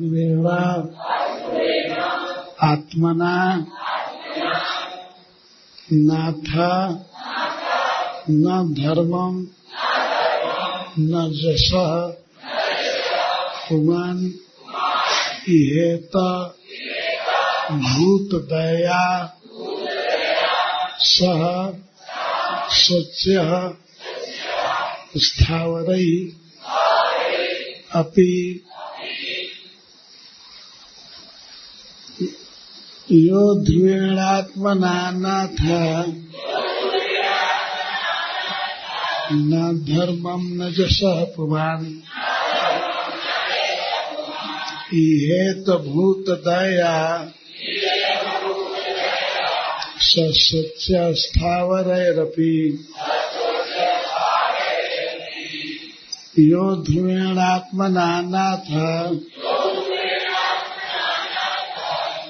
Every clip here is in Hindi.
ध्रुवेण आत्मना। नाथ। न धर्मम। न जस पुमान। इहेत। भूत दया सह स्वच्छ स्थावर। अपि। यो ध्रुवेणात्मना न धर्मम न जस पुमान। इहेत भूत दया स्थावरपि यो ध्रुवेणात्मना नाथ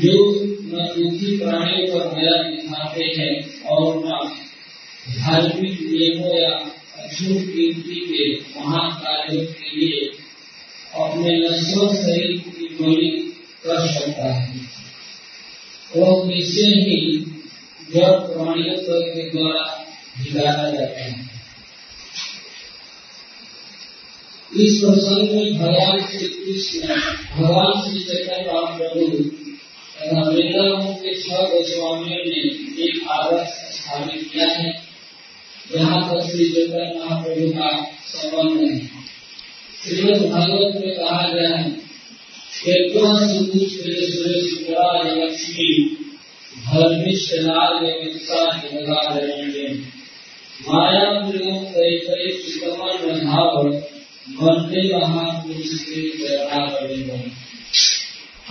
जो दुखी प्राणियों पर दया दिखाते हैं और धार्मिक नियमों या अछूत कीर्ति के महान कार्यों के लिए अपने नश्वर शरीर की बलि कर सकता है। वह निश्चय ही जड़ प्राणियों के द्वारा दिखाया जाता है। इस प्रसंग में भगवान श्री कृष्ण, भगवान श्री चैतन्य महाप्रभु वृंदावन के छह गोस्वामियों ने एक आदर्श स्थापित किया है जहाँ पर श्री चैतन्य महाप्रभु का संबंध है श्रीमद भागवत में कहा गया है लक्ष्मी माया प्रयोग महापुरुष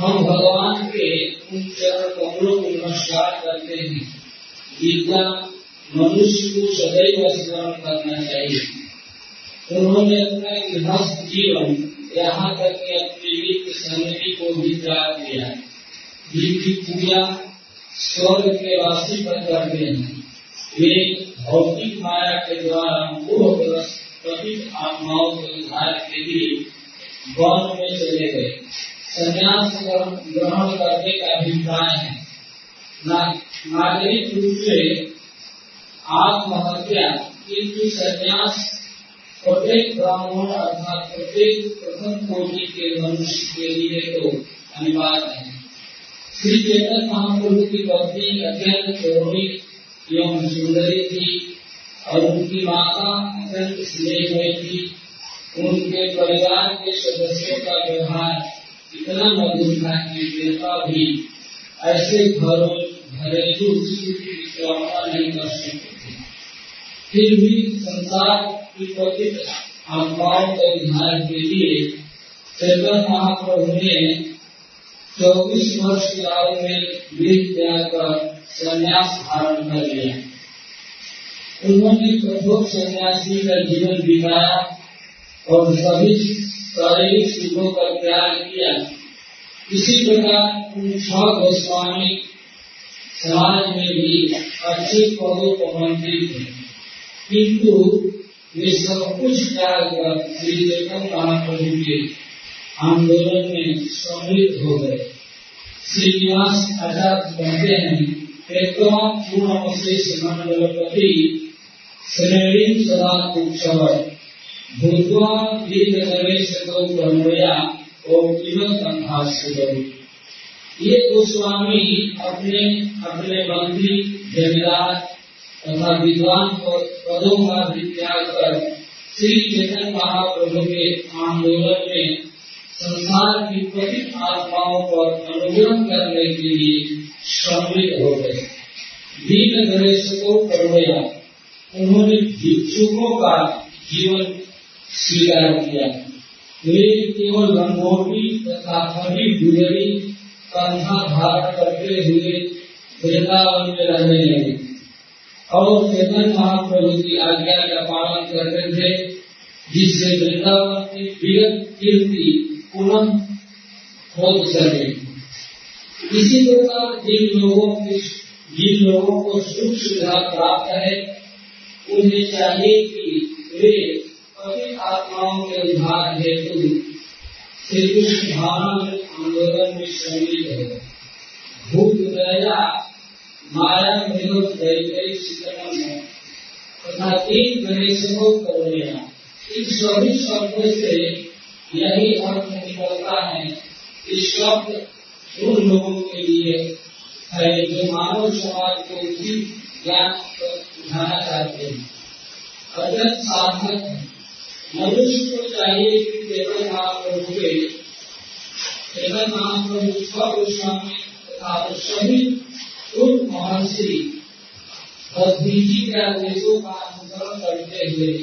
हम भगवान के उन चरण कमलों को नमस्कार करते हैं। जिनका मनुष्य को सदैव स्मरण करना चाहिए। उन्होंने अपना गृहस्थ जीवन यहाँ तक कि अपनी नित्य सन्निधि को भी त्याग दिया। जिनकी पूजा स्वर्ग के राशि पर करते हैं, वे भौतिक माया के द्वारा मोहग्रस्त पतित आत्माओं के उद्धार के लिए वन में चले गए। संन्यास ग्रहण करने का अभिप्राय है नागरिक रूप से आत्महत्या किंतु संन्यास प्रत्येक ब्राह्मण अर्थात प्रत्येक प्रथम कोटि के मनुष्य के लिए तो अनिवार्य है श्री चेतन महाप्रभु की पत्नी अत्यंत पौराणिक एवं सुंदरी थी और उनकी माता अत्यंत स्नेह हुई थी उनके परिवार के सदस्यों का व्यवहार इतना मधुर था कि देवता भी ऐसे घरों घरेलू की कामना नहीं कर सकते थे फिर भी संसार की पतित आत्माओं के उद्धार के लिए चैतन्य महाप्रभु ने चौबीस वर्ष की आयु में वेद त्याग कर संन्यास धारण कर लिया उन्होंने कठोर सन्यासी का जीवन बिताया और सभी शारीरिक सुखों का त्याग किया। इसी प्रकार उन छह गोस्वामी समाज में भी अच्छे पदों पर मंत्री थे किंतु वे सब कुछ त्याग कर श्री चैतन्य महाप्रभु के आंदोलन में सम्मिलित हो गए। श्रीनिवास आज़ाद कहते हैं प्रेतवा पूर्ण अवशेष मंडलपति श्रेणी सदा उत्सव ये गोस्वामी अपने अपने मंत्री, जमींदार तथा विद्वान पदों का भी त्याग कर श्री चेतन महाप्रभु के आंदोलन में संसार की पतित आत्माओं पर अनुग्रह करने के लिए सम्मिलित हो गए। दीन गणेशकों करवया उन्होंने भिक्षुकों का जीवन स्वीकार किया। वे केवल लंगोटी तथा हरी गुजरी कंधा धारण करते हुए वृंदावन में रहने लगे। और चेतन महाप्रभु की आज्ञा का पालन करते थे, जिससे वृंदावन की विगत कीर्ति पुनः हो सके। इसी प्रकार जिन लोगों की जिन लोगों को सुख सुविधा प्राप्त है, उन्हें चाहिए कि वे सभी आत्माओं के उद्धार हेतु श्री कृष्ण भावना आंदोलन में शामिल हो भूत दया, माया विरोध दैवई शिकरण तथा तीन गणेशों करुणा इन सभी शब्दों से यही अर्थ निकलता है कि शब्द उन लोगों के लिए है जो मानव समाज को उचित ज्ञान उठाना चाहते हैं। अत्यंत साधक है मनुष्य को चाहिए कि केवल महाप्रभु के केवल महाप्रभु स्वगोस्वामी तथा सभी उन महर्षि बीजी के आदेशों का अनुसरण करते हुए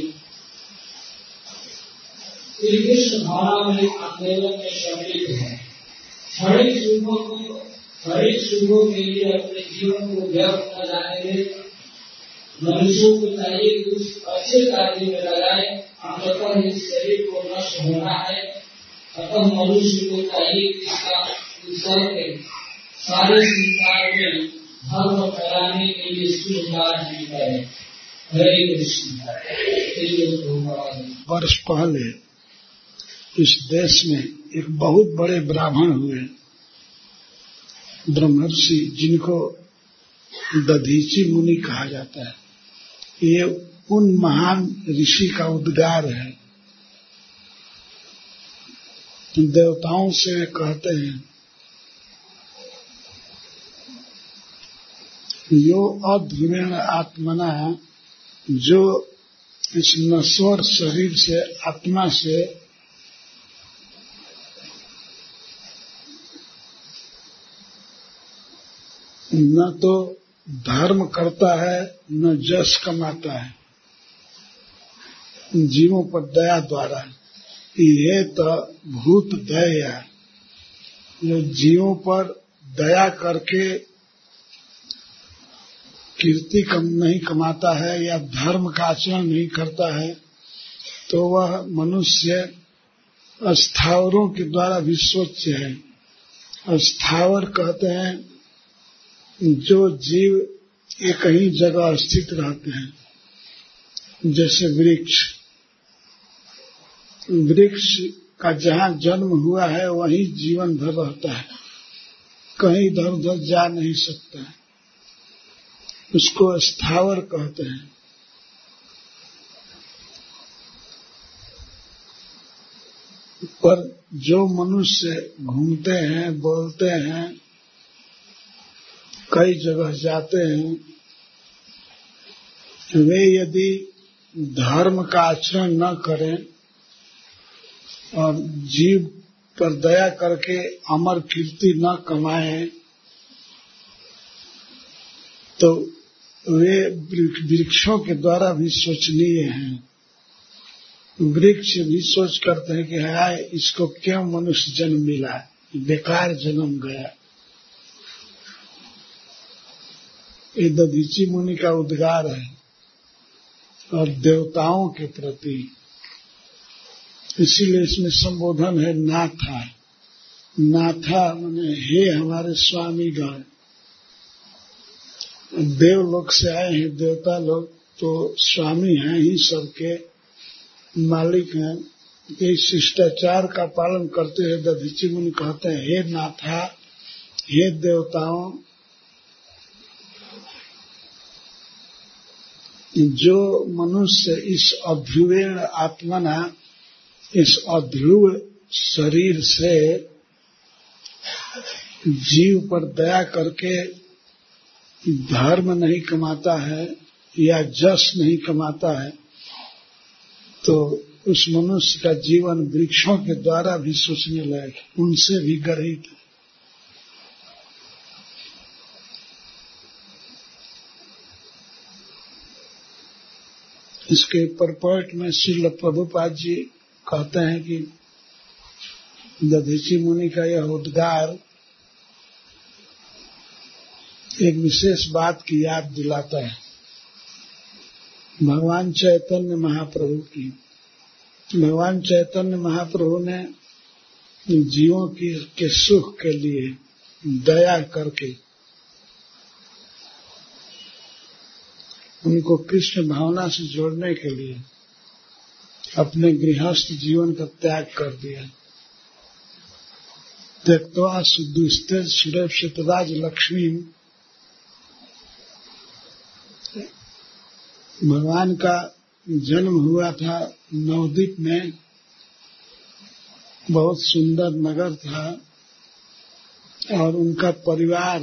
श्री कृष्ण भावनामृत आंदोलन में सम्मिलित है। क्षणिक सुखों को क्षणिक सुखों के लिए अपने जीवन को व्यर्थ न जाने मनुष्यों को चाहिए कि उस अच्छे कार्य में लगाए अंततः इस शरीर को नष्ट होना है। अतः मनुष्य को चाहिए कि इसका उत्सर्ग सारे संसार में धर्म फैलाने के लिए सुधार नहीं करे। हरे कृष्ण। वर्ष पहले इस देश में एक बहुत बड़े ब्राह्मण हुए। ब्रह्मर्षि जिनको दधीची मुनि कहा जाता है। ये उन महान ऋषि का उद्गार है। देवताओं से कहते हैं, यो अध्रुमेण आत्मना, जो इस नश्वर शरीर से, आत्मा से न तो धर्म करता है, न जस कमाता है। जीवों पर दया द्वारा। ये तो भूत दया जो जीवों पर दया करके कीर्ति कम नहीं कमाता है या धर्म का आचरण नहीं करता है तो वह मनुष्य स्थावरों के द्वारा भी स्वच्छ है। स्थावर कहते हैं जो जीव एक ही जगह स्थित रहते हैं, जैसे वृक्ष। वृक्ष का जहाँ जन्म हुआ है, वही जीवन भर रहता है। कहीं इधर उधर जा नहीं सकता है। उसको स्थावर कहते हैं। पर जो मनुष्य घूमते हैं, बोलते हैं कई जगह जाते हैं, वे यदि धर्म का आचरण न करें और जीव पर दया करके अमर कीर्ति न कमाएँ तो वे वृक्षों के द्वारा भी सोचनीय हैं। वृक्ष भी सोच करते हैं कि हाय, इसको क्यों मनुष्य जन्म मिला? बेकार जन्म गया। ये दधीची मुनि का उद्गार है और देवताओं के प्रति। इसीलिए इसमें संबोधन है नाथा। नाथा मैंने हे हमारे स्वामी गण देव लोग से आए हैं, देवता लोग तो स्वामी हैं ही सबके मालिक हैं। कि शिष्टाचार का पालन करते हुए दधीची मुनि कहते हैं, हे नाथा, हे देवताओं जो मनुष्य इस अध्रुवेण आत्मना, इस अध्रुव शरीर से जीव पर दया करके धर्म नहीं कमाता है या जस नहीं कमाता है तो उस मनुष्य का जीवन वृक्षों के द्वारा भी सोचने लायक उनसे भी गर्हित है। इसके परपट में श्रील प्रभुपाद जी कहते हैं कि दधीची मुनि का यह उद्गार एक विशेष बात की याद दिलाता है। भगवान चैतन्य महाप्रभु की। भगवान चैतन्य महाप्रभु ने जीवों की के सुख के लिए दया करके उनको कृष्ण भावना से जोड़ने के लिए अपने गृहस्थ जीवन का त्याग कर दिया। त्यक्वा सुदुस्ते सुरेव शतराज लक्ष्मी। भगवान का जन्म हुआ था नवदीप में। बहुत सुंदर नगर था और उनका परिवार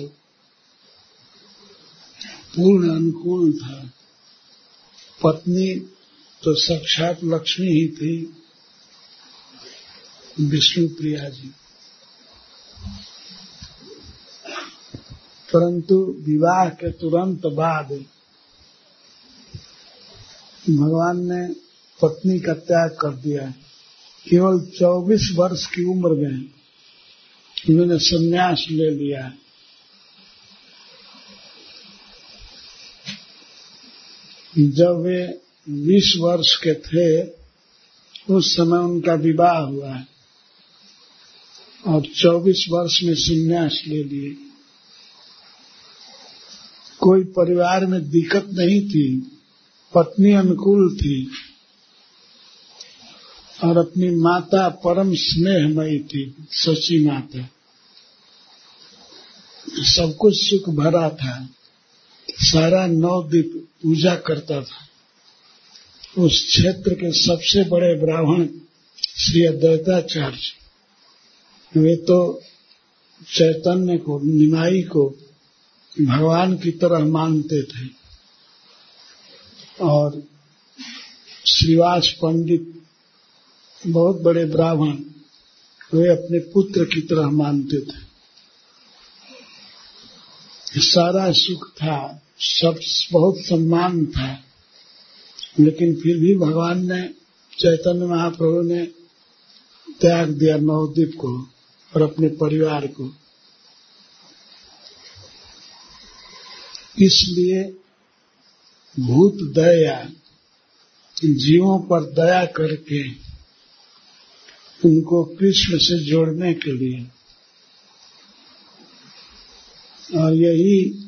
पूर्ण अनुकूल था। पत्नी तो साक्षात लक्ष्मी ही थी, विष्णु प्रिया जी। परंतु विवाह के तुरंत बाद भगवान ने पत्नी का त्याग कर दिया केवल 24 वर्ष की उम्र में उन्होंने संन्यास ले लिया जब वे 20 वर्ष के थे, उस समय उनका विवाह हुआ है। और 24 वर्ष में संन्यास ले लिए। कोई परिवार में दिक्कत नहीं थी, पत्नी अनुकूल थी, और अपनी माता परम स्नेहमयी थी, सची माता। सब कुछ सुख भरा था। सारा नवद्वीप पूजा करता था। उस क्षेत्र के सबसे बड़े ब्राह्मण श्री अद्वैताचार्य। वे तो चैतन्य को, निमाई को भगवान की तरह मानते थे। और श्रीवास पंडित बहुत बड़े ब्राह्मण वे अपने पुत्र की तरह मानते थे। सारा सुख था। सब बहुत सम्मान था। लेकिन फिर भी भगवान ने, चैतन्य महाप्रभु ने त्याग दिया नवद्वीप को और अपने परिवार को। इसलिए भूत दया, जीवों पर दया करके उनको कृष्ण से जोड़ने के लिए, और यही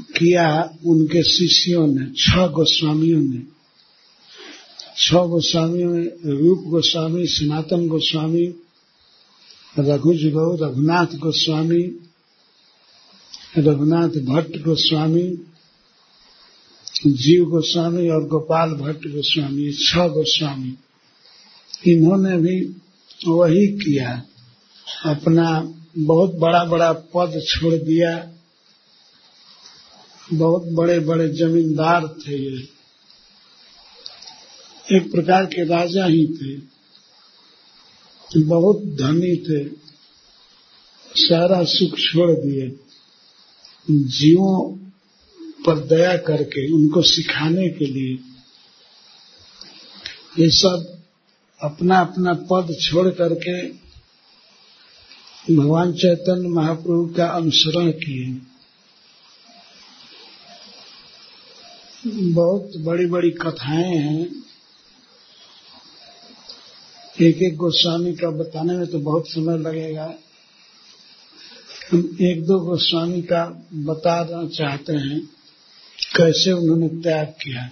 किया उनके शिष्यों ने, छह गोस्वामियों ने। छह गोस्वामियों में रूप गोस्वामी, सनातन गोस्वामी, रघुज गौ, रघुनाथ गोस्वामी, रघुनाथ भट्ट गोस्वामी, जीव गोस्वामी और गोपाल भट्ट गोस्वामी, छह गोस्वामी। इन्होंने भी वही किया, अपना बहुत बड़ा बड़ा पद छोड़ दिया। बहुत बड़े बड़े जमींदार थे ये। एक प्रकार के राजा ही थे। बहुत धनी थे। सारा सुख छोड़ दिए। जीवों पर दया करके, उनको सिखाने के लिए। ये सब अपना अपना पद छोड़ करके भगवान चैतन्य महाप्रभु का अनुसरण किए। बहुत बड़ी बड़ी कथाएँ हैं। एक एक गोस्वामी का बताने में तो बहुत समय लगेगा। हम एक दो गोस्वामी का बताना चाहते हैं, कैसे उन्होंने त्याग किया।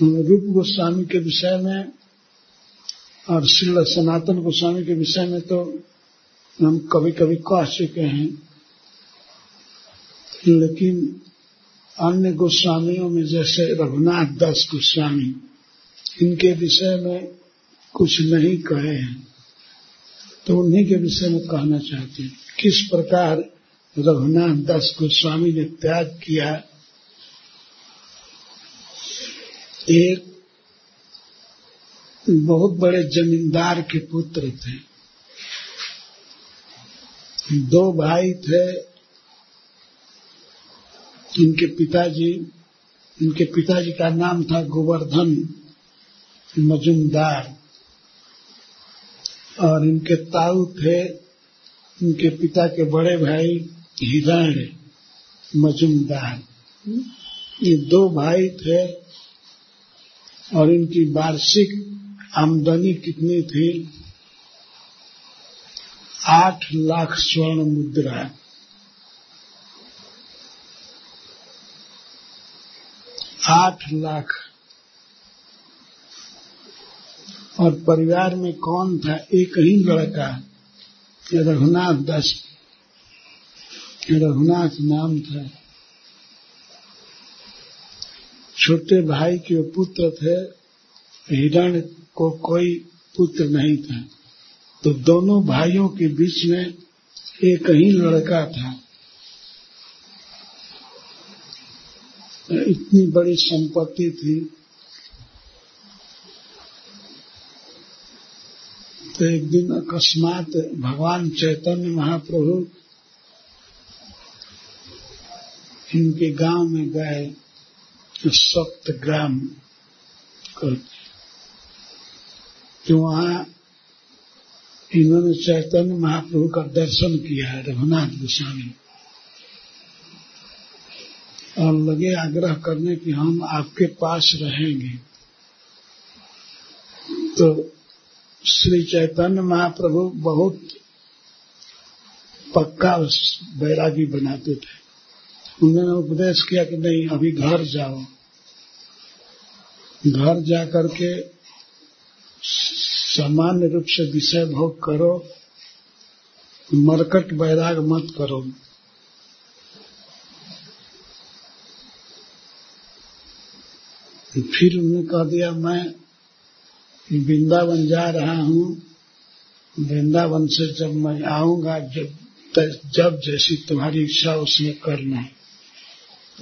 रूप गोस्वामी के विषय में और श्री सनातन गोस्वामी के विषय में तो हम कभी कभी कह चुके हैं। लेकिन अन्य गोस्वामियों में जैसे रघुनाथ दास गोस्वामी, इनके विषय में कुछ नहीं कहे हैं तो उन्हीं के विषय में कहना चाहते हैं। किस प्रकार रघुनाथ दास गोस्वामी ने त्याग किया? एक बहुत बड़े जमींदार के पुत्र थे। दो भाई थे इनके पिताजी इनके पिताजी का नाम था गोवर्धन मजुमदार। और इनके ताऊ थे, इनके पिता के बड़े भाई हिरण मजुमदार। ये दो भाई थे और इनकी वार्षिक आमदनी कितनी थी? आठ लाख स्वर्ण मुद्रा। आठ लाख। और परिवार में कौन था? एक ही लड़का, रघुनाथ दास। रघुनाथ नाम था। छोटे भाई के पुत्र थे, हिरण को कोई पुत्र नहीं था। तो दोनों भाइयों के बीच में एक ही लड़का था। इतनी बड़ी संपत्ति थी। तो एक दिन अकस्मात भगवान चैतन्य महाप्रभु इनके गाँव में गए सप्तग्राम करते तो वहाँ इन्होंने चैतन्य महाप्रभु का दर्शन किया है रघुनाथ गोस्वामी। और लगे आग्रह करने कि हम आपके पास रहेंगे। तो श्री चैतन्य महाप्रभु बहुत पक्का बैरागी बनाते थे। उन्होंने उपदेश किया कि नहीं, अभी घर जाओ। घर जा करके सामान्य रूप से विषय भोग करो, मरकट बैराग मत करो। फिर उन्होंने कह दिया, मैं वृंदावन जा रहा हूँ। वृंदावन से जब मैं आऊँगा, जब जब जैसी तुम्हारी इच्छा उसमें करना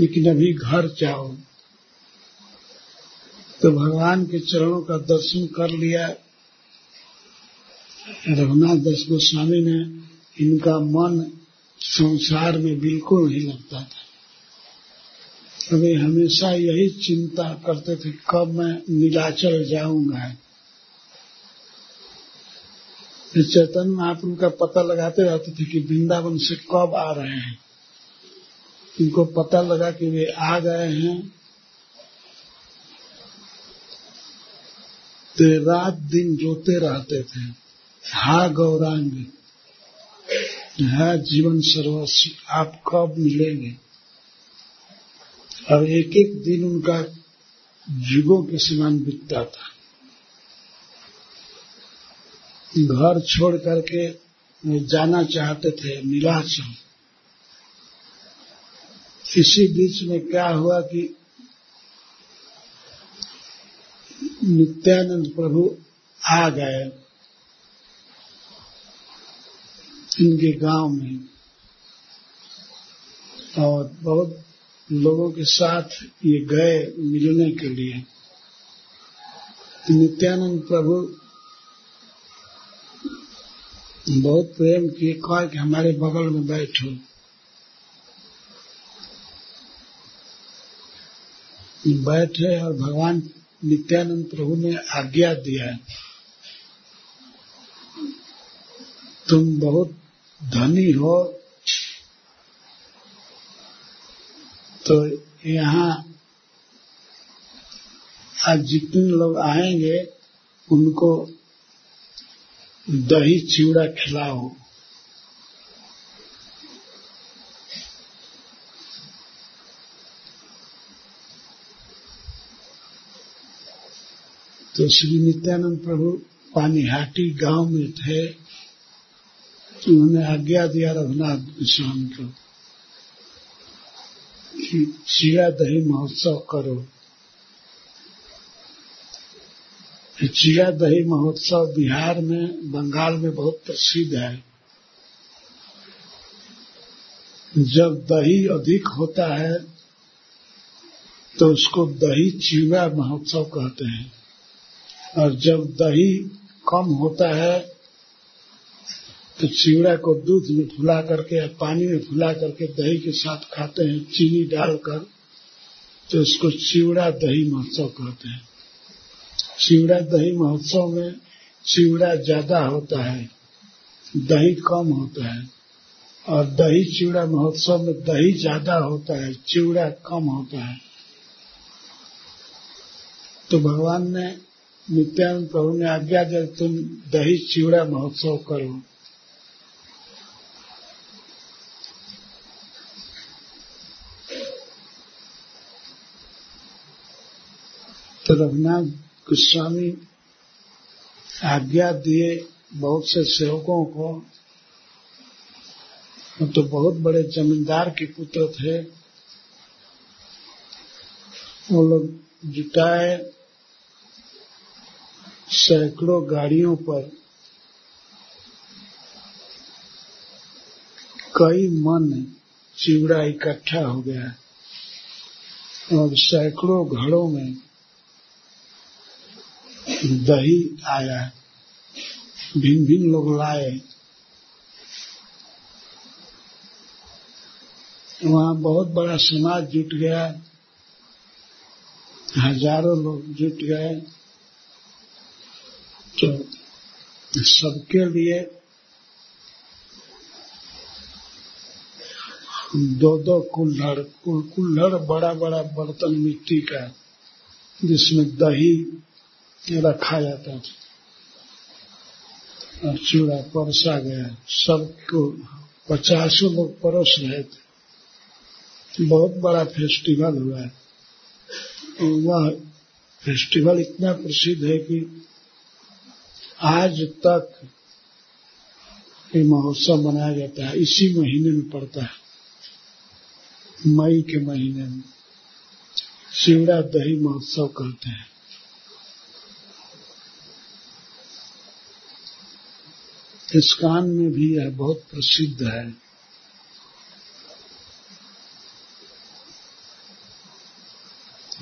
लेकिन अभी घर जाओ। तो भगवान के चरणों का दर्शन कर लिया। रघुनाथ दास गोस्वामी ने इनका मन संसार में बिल्कुल नहीं लगता था। वे हमेशा यही चिंता करते थे, कब मैं नीलाचल जाऊँगा। चैतन्य महाप्रभु का पता लगाते रहते थे कि वृंदावन से कब आ रहे हैं। इनको पता लगा कि वे आ गए हैं। तो रात दिन रोते रहते थे। हा गौरांग, है जीवन सर्वस्व, आप कब मिलेंगे? और एक एक दिन उनका युगों के समान बीतता था। घर छोड़ करके जाना चाहते थे नीलाचल इसी बीच में क्या हुआ कि नित्यानंद प्रभु आ गए। इनके गाँव में। और बहुत लोगों के साथ ये गए मिलने के लिए। नित्यानंद प्रभु बहुत प्रेम किए, कहा कि हमारे बगल में बैठो। बैठे और भगवान नित्यानंद प्रभु ने आज्ञा दिया तुम बहुत धनी हो तो यहाँ आज जितने लोग आएँगे, उनको दही चिवड़ा खिलाओ। तो श्री नित्यानंद प्रभु पानीहाटी गाँव में थे। उन्होंने आज्ञा दिया रघुनाथ स्वामी को। कि चिड़ा दही महोत्सव करो। चिड़ा दही महोत्सव बिहार में, बंगाल में बहुत प्रसिद्ध है। जब दही अधिक होता है तो उसको दही चिड़ा महोत्सव कहते हैं। और जब दही कम होता है तो चिवड़ा को दूध में फुला करके या पानी में फुला करके दही के साथ खाते हैं, चीनी डालकर तो इसको चिवड़ा दही महोत्सव कहते हैं। चिवड़ा दही महोत्सव में चिवड़ा ज़्यादा होता है, दही कम होता है, और दही चिवड़ा महोत्सव में दही ज़्यादा होता है, चिवड़ा कम होता है। तो भगवान ने नित्यानंद प्रभु ने आज्ञा दे, तुम दही चिवड़ा महोत्सव करो। रघुनाथ गोस्वामी आज्ञा दिए बहुत से सेवकों को। तो बहुत बड़े जमींदार के पुत्र थे। वो लोग जुटाए सैकड़ों गाड़ियों पर। कई मन चिवड़ा इकट्ठा हो गया। और सैकड़ों घड़ों में दही आया भिन्न भिन्न लोग लाए। वहाँ बहुत बड़ा समाज जुट गया हज़ारों लोग जुट गए। तो सबके लिए दो दो कुल्हड़ कुल्हड़ बड़ा बड़ा बर्तन मिट्टी का, जिसमें दही रखा जाता था और चूड़ा परसा गया। सबको पचासों लोग परोस रहे थे। बहुत बड़ा फेस्टिवल हुआ है। वह फेस्टिवल इतना प्रसिद्ध है कि आज तक ये महोत्सव मनाया जाता है। इसी महीने में पड़ता है। मई के महीने में। शिवड़ा दही महोत्सव कहते हैं। इस्कान में भी यह बहुत प्रसिद्ध है।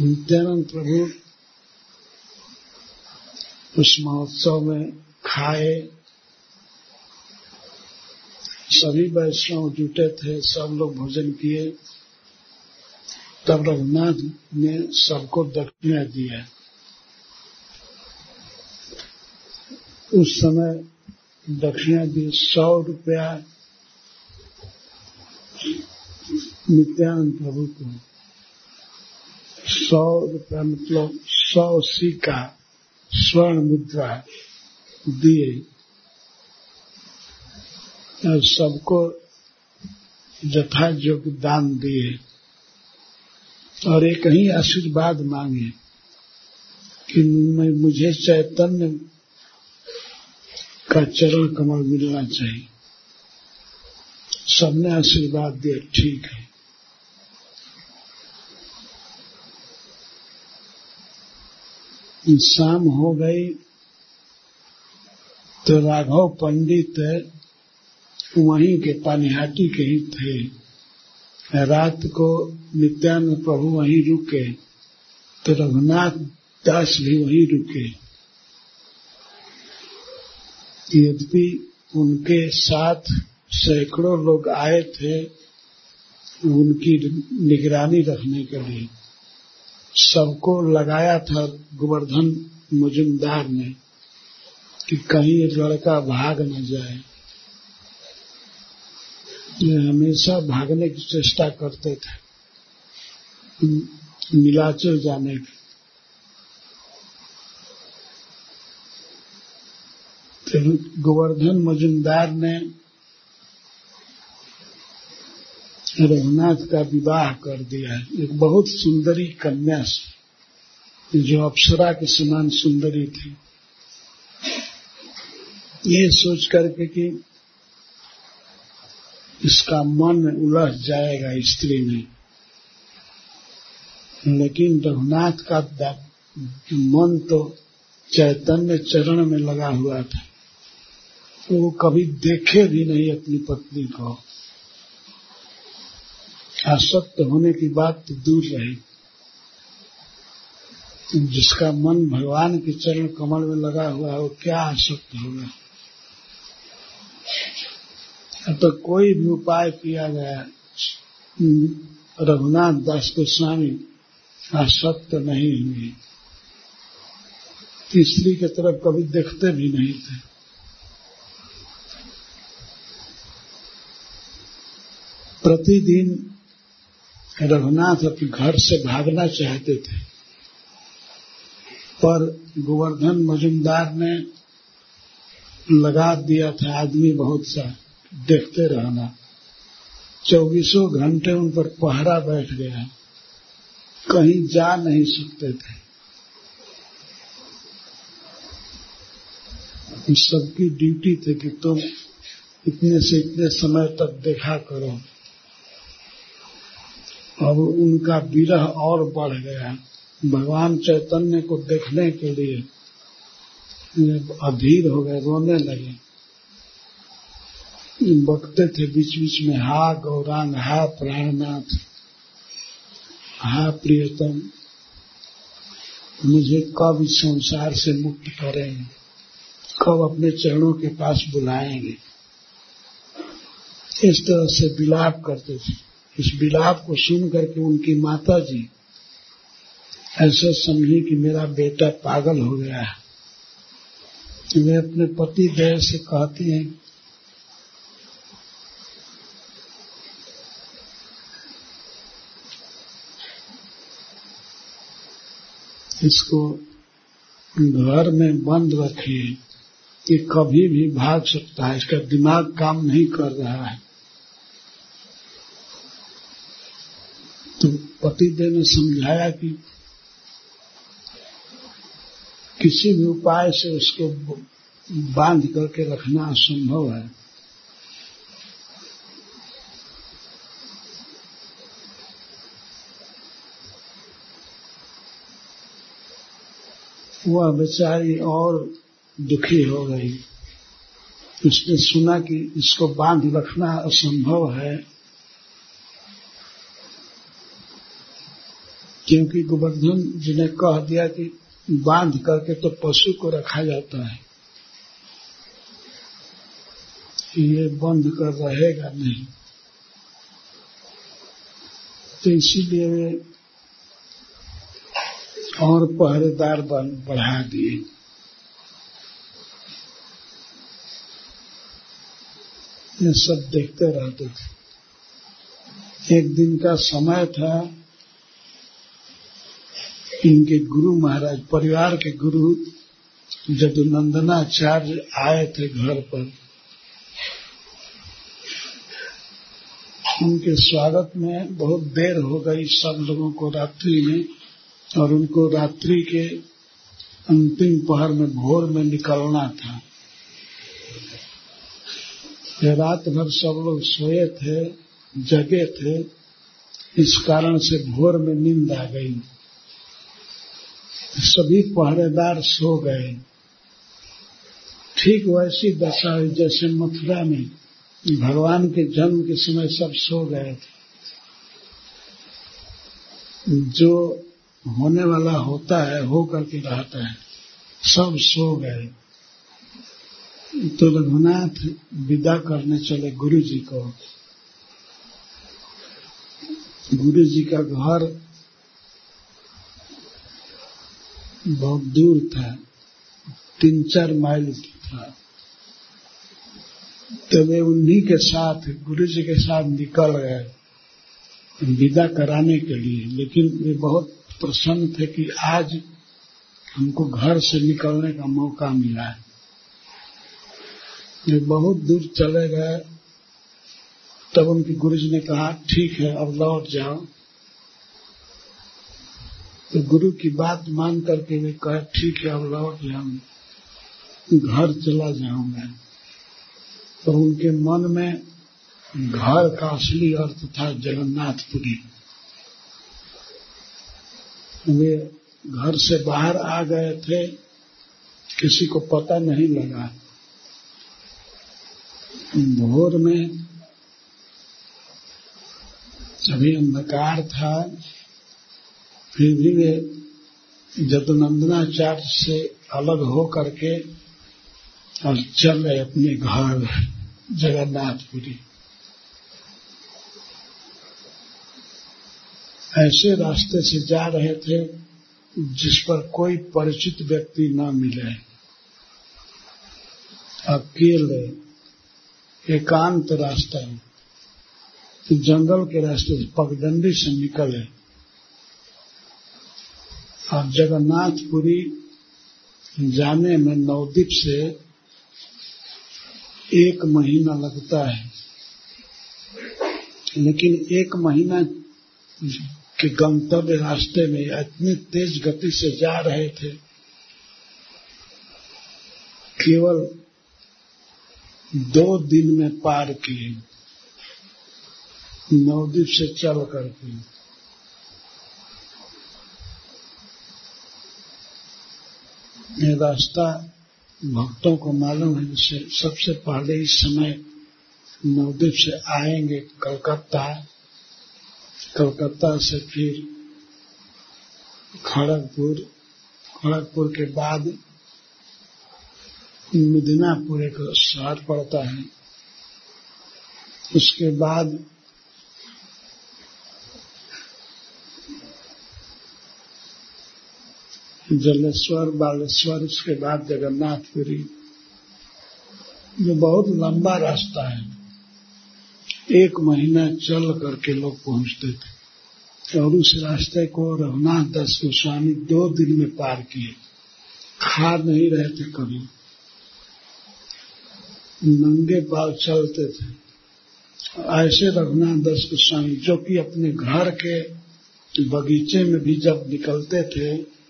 नित्यानंद प्रभु उस महोत्सव में खाए। सभी वैष्णव जुटे थे, सब लोग भोजन किए। तब रघुनाथ ने सबको दक्षिणा दिया उस समय दक्षिणा दी सौ रुपया नित्यानंद प्रभु को। सौ रुपया मतलब सौ सिक्का स्वर्ण मुद्रा दिए। और सबको जथा योग्य दान दिए। और एक ही आशीर्वाद मांगे कि मैं मुझे चैतन्य का चरण कमल मिलना चाहिए। सबने आशीर्वाद दिया, ठीक है। शाम हो गई तो राघव पंडित वहीं के पानीहाटी के ही थे। रात को नित्यानंद प्रभु वहीं रुके तो रघुनाथ दास भी वहीं रुके। यद्यपि उनके साथ सैकड़ों लोग आए थे उनकी निगरानी रखने के लिए। सबको लगाया था गोवर्धन मुजुमदार ने कि कहीं ये लड़का भाग न जाए। ये हमेशा भागने की चेष्टा करते थे नीलाचल जाने की। गोवर्धन मजुमदार ने रघुनाथ का विवाह कर दिया है। एक बहुत सुंदरी कन्या से, जो अप्सरा के समान सुंदरी थी। ये सोच करके कि इसका मन उलझ जाएगा स्त्री में। लेकिन रघुनाथ का मन तो चैतन्य चरण में लगा हुआ था। वो कभी देखे भी नहीं अपनी पत्नी को। आसक्त होने की बात तो दूर रही। जिसका मन भगवान के चरण कमल में लगा हुआ है, वो क्या आसक्त होगा? तो कोई भी उपाय किया गया। रघुनाथ दास गोस्वामी आसक्त नहीं हुए। तीसरी की तरफ़ कभी देखते भी नहीं थे। प्रतिदिन रघुनाथ अपने घर से भागना चाहते थे। पर गोवर्धन मजुमदार ने लगा दिया था आदमी बहुत सा, देखते रहना। चौबीसों घंटे उन पर पहरा बैठ गया। कहीं जा नहीं सकते थे। सबकी ड्यूटी थी कि तुम इतने से इतने समय तक देखा करो। अब उनका विरह और बढ़ गया भगवान चैतन्य को देखने के लिए अधीर हो गए, रोने लगे। बकते थे बीच बीच में, हा गौरांग, हा प्राणनाथ, हा प्रियतम, मुझे कब इस संसार से मुक्त करेंगे? कब अपने चरणों के पास बुलाएँगे? इस तरह से विलाप करते थे। इस विलाप को सुन करके उनकी माता जी ऐसा समझी कि मेरा बेटा पागल हो गया है। वे अपने पति देव से कहती हैं, इसको घर में बंद रखिए कि कभी भी भाग सकता है, इसका दिमाग काम नहीं कर रहा है। तो पतिदेव ने समझाया कि किसी भी उपाय से उसको बाँध करके रखना असंभव है। वह बेचारी और दुखी हो गई। उसने सुना कि इसको बाँध रखना असंभव है। क्योंकि गोवर्धन जी ने कह दिया कि बाँध करके तो पशु को रखा जाता है, ये बंद कर रहेगा नहीं। तो इसीलिए वे और पहरेदार बढ़ा दिए। ये सब देखते रहते थे। एक दिन का समय था इनके गुरु महाराज, परिवार के गुरु जदुनंदनाचार्य आए थे घर पर। उनके स्वागत में बहुत देर हो गई सब लोगों को रात्रि में और उनको रात्रि के अंतिम पहर में भोर में निकलना था। रात भर सब लोग सोए थे, जगे थे, इस कारण से भोर में नींद आ गई। सभी पहरेदार सो गए। ठीक वैसी दशा हुई जैसे मथुरा में भगवान के जन्म के समय सब सो गए थे। जो होने वाला होता है, हो करके रहता है, सब सो गए। तो रघुनाथ विदा करने चले गुरु जी को। गुरु जी का घर बहुत दूर था तीन चार माइल था। तो वे उन्हीं के साथ गुरु जी के साथ निकल गए, विदा कराने के लिए। लेकिन वे बहुत प्रसन्न थे कि आज हमको घर से निकलने का मौका मिला है। वे बहुत दूर चले गए। तब उनके गुरु जी ने कहा, ठीक है, अब लौट जाओ। तो गुरु की बात मान करके वे कहे, ठीक है, अब लौट हम। घर चला जाऊँगा तो उनके मन में घर का असली अर्थ था जगन्नाथपुरी। वे घर से बाहर आ गए थे, किसी को पता नहीं लगा। भोर में अभी अंधकार था फिर वे जदनंदनाचार्य से अलग हो करके और चल रहे अपने घर जगन्नाथपुरी। ऐसे रास्ते से जा रहे थे जिस पर कोई परिचित व्यक्ति न मिले। अकेले, एकांत रास्ता है तो जंगल के रास्ते से पगडंडी से निकले। और जगन्नाथपुरी जाने में नवदीप से एक महीना लगता है। लेकिन एक महीना के गंतव्य रास्ते में इतनी तेज गति से जा रहे थे। केवल दो दिन में पार किए। नवदीप से चल करके। ये रास्ता भक्तों को मालूम है जैसे सबसे पहले इस समय नवदीप से आएँगे कलकत्ता। कलकत्ता से फिर खड़गपुर। खड़गपुर के बाद मिदनापुर एक शहर पड़ता है। उसके बाद जलेश्वर, बालेश्वर, उसके बाद जगन्नाथपुरी। जो बहुत लंबा रास्ता है। एक महीना चल करके लोग पहुँचते थे। और उस रास्ते को रघुनाथ दास गोस्वामी दो दिन में पार किए। खा नहीं रहे थे कभी। नंगे पाल चलते थे। ऐसे रघुनाथ दास गोस्वामी जो कि अपने घर के बगीचे में भी जब निकलते थे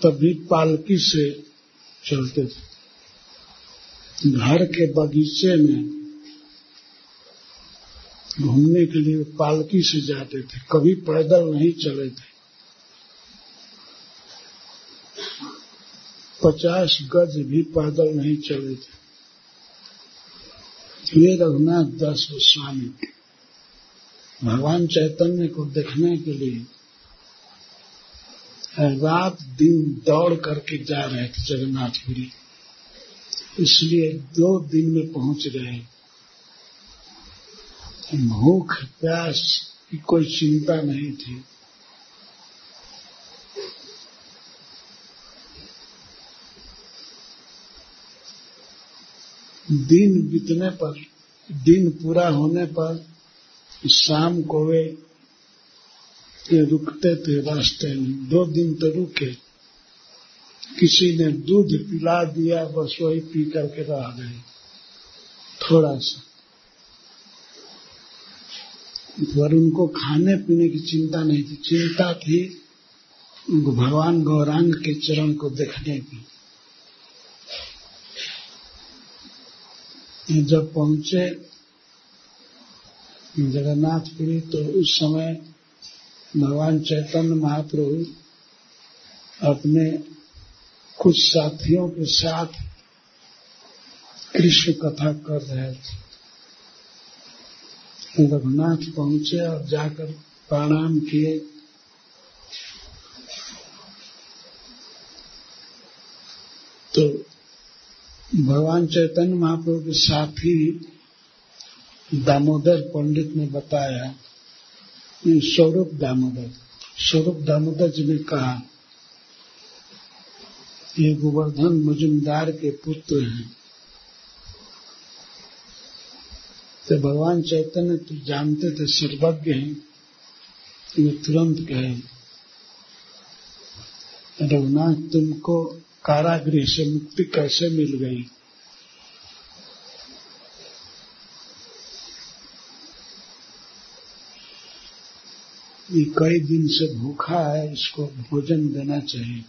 तभी पालकी से चलते थे। घर के बगीचे में घूमने के लिए पालकी से जाते थे, कभी पैदल नहीं चले थे। पचास गज भी पैदल नहीं चले थे। ये रघुनाथ दास गोस्वामी, भगवान चैतन्य को देखने के लिए रात दिन दौड़ करके जा रहे थे जगन्नाथपुरी। इसलिए दो दिन में पहुँच गए भूख, प्यास की कोई चिंता नहीं थी। दिन बीतने पर, दिन पूरा होने पर शाम को वे ये रुकते थे रास्ते में। दो दिन तो रुके। किसी ने दूध पिला दिया, बस वही पी करके रह गए। थोड़ा सा। पर उनको खाने पीने की चिंता नहीं थी। चिंता थी भगवान गौरांग के चरण को देखने की। जब पहुँचे जगन्नाथपुरी तो उस समय भगवान चैतन्य महाप्रभु अपने कुछ साथियों के साथ कृष्ण कथा कर रहे थे। रघुनाथ पहुँचे और जाकर प्रणाम किए। तो भगवान चैतन्य महाप्रभु के साथी दामोदर पंडित ने बताया स्वरूप दामोदर। स्वरूप दामोदर जी ने कहा, ये गोवर्धन मजुमदार के पुत्र हैं। तो भगवान चैतन्य तो जानते थे सर्वज्ञ हैं। वे तुरंत कहे, रघुनाथ, तुमको कारागृह से मुक्ति कैसे मिल गई? ये कई दिन से भूखा है, इसको भोजन देना चाहिए।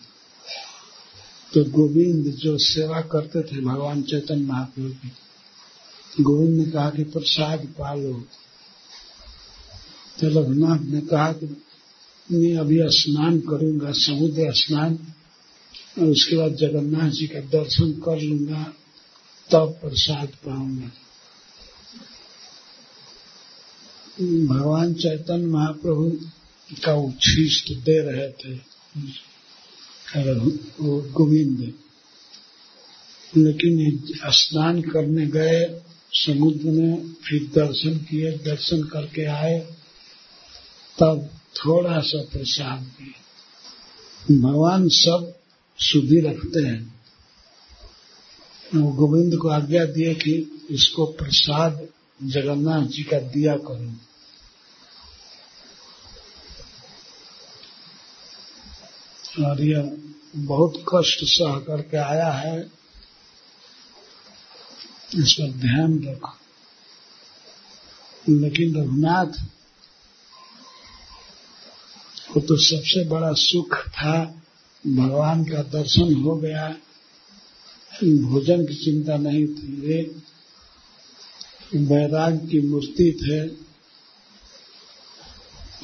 तो गोविंद जो सेवा करते थे, भगवान चैतन्य महाप्रभु की, गोविंद ने कहा कि प्रसाद पालो। तो रघुनाथ ने कहा कि मैं अभी स्नान करूँगा, समुद्र स्नान, और उसके बाद जगन्नाथ जी का दर्शन कर लूँगा, तब तो प्रसाद पाऊँगा। भगवान चैतन्य महाप्रभु का उच्छिष्ट दे रहे थे। गोविंद। लेकिन स्नान करने गए, समुद्र में फिर दर्शन किए, दर्शन करके आए, तब थोड़ा सा प्रसाद दिए भगवान सब शुद्धि रखते हैं। गोविंद को आज्ञा दिए कि इसको प्रसाद जगन्नाथ जी का दिया करूँ। और बहुत कष्ट सह करके आया है। इस पर ध्यान रखो। लेकिन रघुनाथ को तो सबसे बड़ा सुख था, भगवान का दर्शन हो गया। भोजन की चिंता नहीं थी। वे बैराग की मूर्ति थे।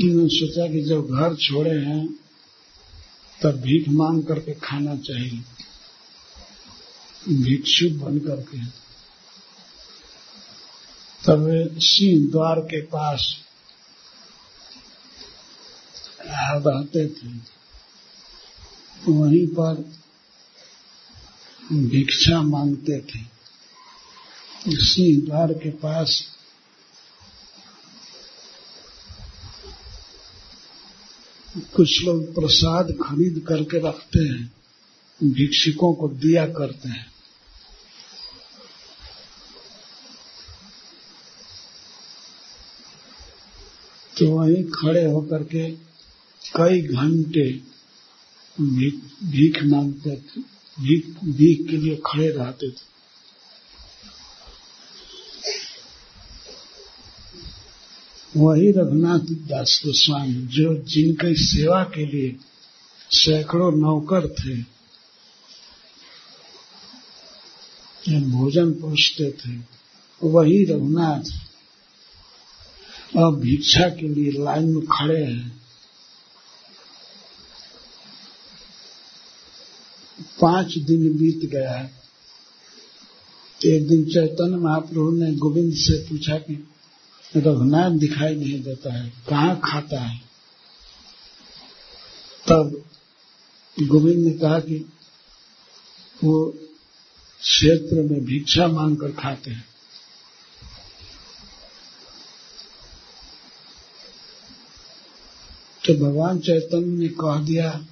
इन्होंने सोचा कि जब घर छोड़े हैं तब भीख मांग करके खाना चाहिए। भिक्षु बन करके। तब सिंह द्वार के पास रहते थे। वहीं पर भिक्षा मांगते थे। सिंह द्वार के पास कुछ लोग प्रसाद खरीद करके रखते हैं, भिक्षुकों को दिया करते हैं। तो वहीं खड़े होकर के कई घंटे भीख मांगते थे, भीख भीख के लिए खड़े रहते थे। वही रघुनाथ दास गोस्वामी, जो जिनकी सेवा के लिए सैकड़ों नौकर थे भोजन पहुँचते थे, वही रघुनाथ अब भिक्षा के लिए लाइन में खड़े हैं। पाँच दिन बीत गया। है एक दिन चैतन्य महाप्रभु ने गोविंद से पूछा कि रघुनाथ दिखाई नहीं देता है, कहाँ खाता है? तब गोविंद ने कहा कि वो क्षेत्र में भिक्षा मांग कर खाते हैं। तो भगवान चैतन्य ने कह दिया,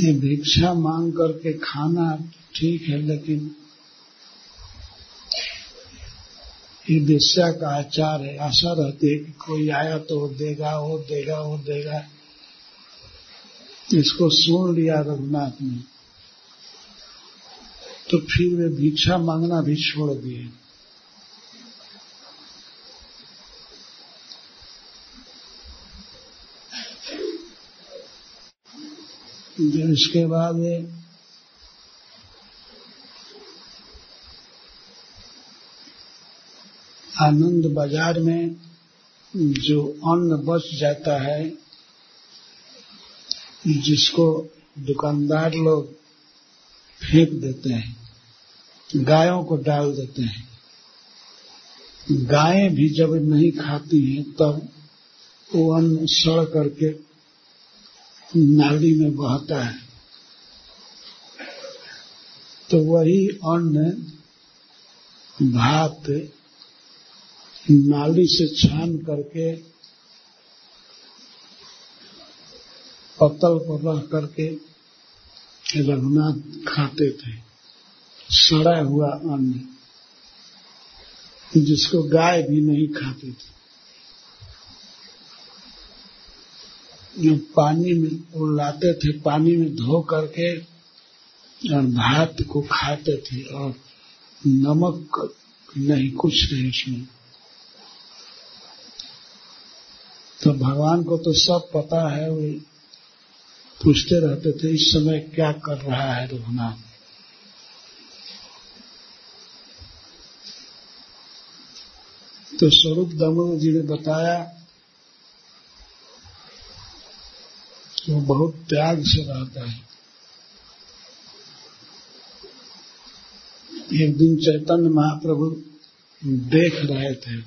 ये भिक्षा मांग करके खाना ठीक है, लेकिन वेश्या का आचार है, आशा रहती है कि कोई आया तो वो देगा वो देगा वो देगा। इसको सुन लिया रघुनाथ ने। तो फिर वे भिक्षा मांगना भी छोड़ दिए। इसके बाद आनंद बाज़ार में जो अन्न बच जाता है, जिसको दुकानदार लोग फेंक देते हैं, गायों को डाल देते हैं। गायें भी जब नहीं खाती हैं, तब वो अन्न सड़ करके नाली में बहता है। तो वही अन्न, भात नाली से छान करके, पत्तल पर रह करके रघुनाथ खाते थे। सड़ा हुआ अन्न जिसको गाय भी नहीं खाती थी। पानी में वो लाते थे, पानी में धो करके और भात को खाते थे और नमक नहीं, कुछ नहीं उसमें। तो भगवान को तो सब पता है वो पूछते रहते थे, इस समय क्या कर रहा है रघुनाथ। तो स्वरूप दमन जी ने बताया कि वो बहुत त्याग से रहता है। एक दिन चैतन्य महाप्रभु देख रहे थे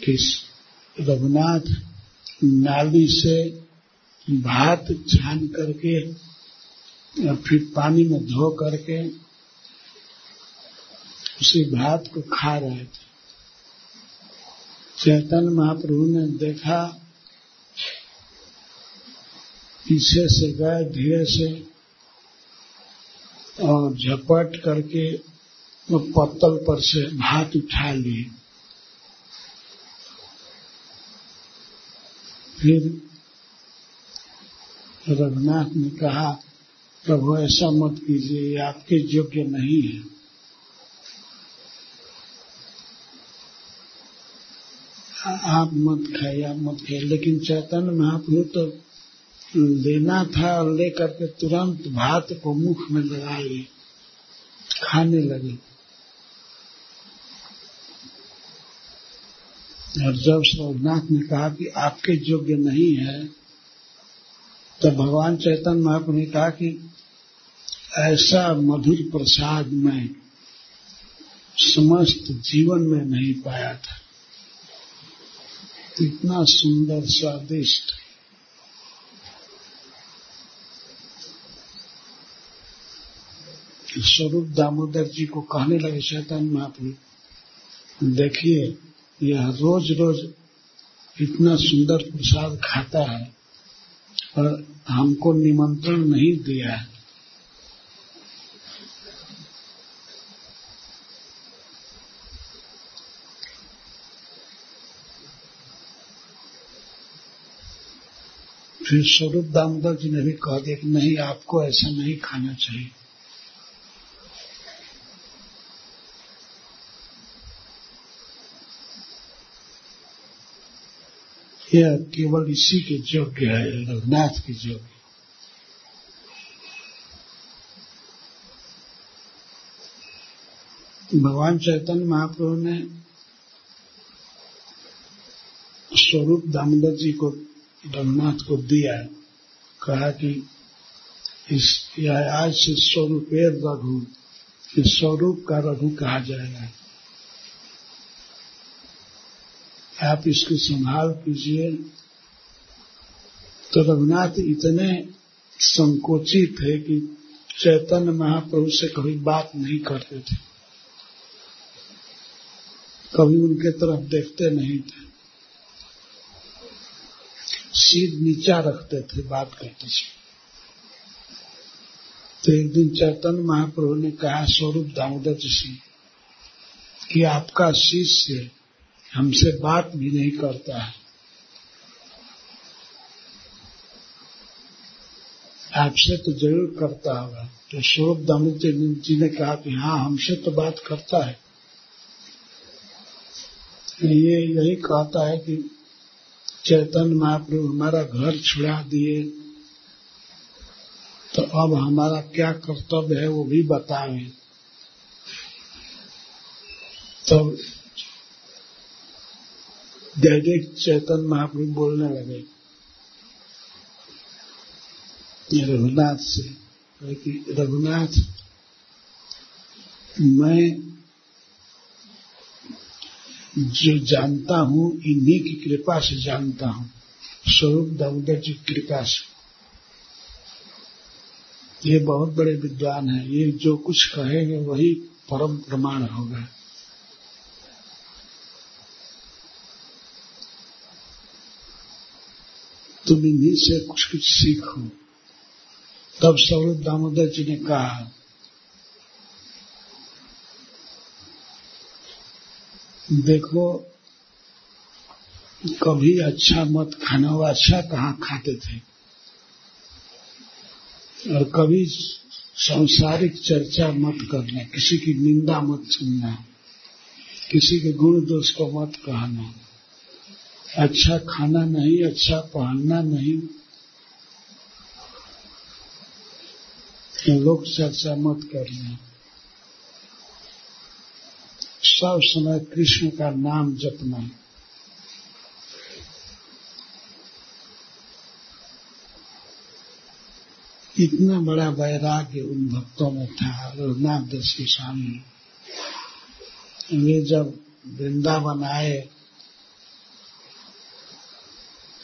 कि रघुनाथ नाली से भात छान करके फिर पानी में धो करके, उसी भात को खा रहे थे। चैतन्य महाप्रभु ने देखा, पीछे से गए, धीरे से, और झपट करके वो पत्तल पर से भात उठा लिए। फिर रघुनाथ ने कहा, प्रभु, ऐसा मत कीजिए, ये आपके योग्य नहीं है। आप मत खाइए, आप मत खाइए, लेकिन चैतन्य महाप्रभु तो लेना था और लेकर के तुरंत भात को मुख में लगा लिए खाने लगे। और जब सोमनाथ ने कहा कि आपके योग्य नहीं है तो भगवान चैतन्य महाप्रभु ने कहा कि ऐसा मधुर प्रसाद मैं समस्त जीवन में नहीं पाया था। इतना सुंदर, स्वादिष्ट। स्वरूप दामोदर जी को कहने लगे, चैतन्य महाप्रभु, देखिए यह रोज रोज इतना सुंदर प्रसाद खाता है और हमको निमंत्रण नहीं दिया है। फिर स्वरूप दामोदर जी ने भी कह दिया कि नहीं आपको ऐसा नहीं खाना चाहिए। यह केवल इसी के योग्य है, रघुनाथ के योग्य? भगवान चैतन्य महाप्रभु ने स्वरूप दामोदर जी को, रघुनाथ को दिया, कहा कि इस, यह आज से स्वरूपे रघु स्वरूप का रघु कहा जाएगा। आप इसको संभाल कीजिए। तो रघुनाथ इतने संकोचित थे कि चैतन्य महाप्रभु से कभी बात नहीं करते थे। कभी उनके तरफ़ देखते नहीं थे। सिर नीचा रखते थे, बात करते थे। तो एक दिन चैतन्य महाप्रभु ने कहा, स्वरूप दामोदर जी कि आपका शिष्य हमसे बात भी नहीं करता है। आपसे तो ज़रूर करता होगा। तो स्वरूप दामोदर जी ने कहा कि हाँ हमसे तो बात करता है। ये यही कहता है कि चैतन्य महाप्रभु हमारा घर छुड़ा दिए। तो अब हमारा क्या कर्तव्य है वो भी बतावे तब डायरेक्ट चैतन महाप्रभु बोलने लगे। रघुनाथ से कि, रघुनाथ, मैं जो जानता हूँ, इन्हीं की कृपा से जानता हूँ। स्वरूप दामोदर जी की कृपा से। ये बहुत बड़े विद्वान हैं। ये जो कुछ कहेंगे, वही परम प्रमाण होगा। तुम इन्हीं से कुछ कुछ सीखो। तब स्वरूप दामोदर जी ने कहा, देखो, कभी अच्छा मत खाना, वो अच्छा कहाँ खाते थे? और कभी सांसारिक चर्चा मत करना, किसी की निंदा मत सुनना, किसी के गुण दोष को मत कहना। अच्छा खाना नहीं अच्छा पहनना नहीं। लोग चर्चा मत कर लें सब समय कृष्ण का नाम जपना। इतना बड़ा वैराग्य उन भक्तों में था, रघुनाथ दस के सामने वे जब वृंदावन आए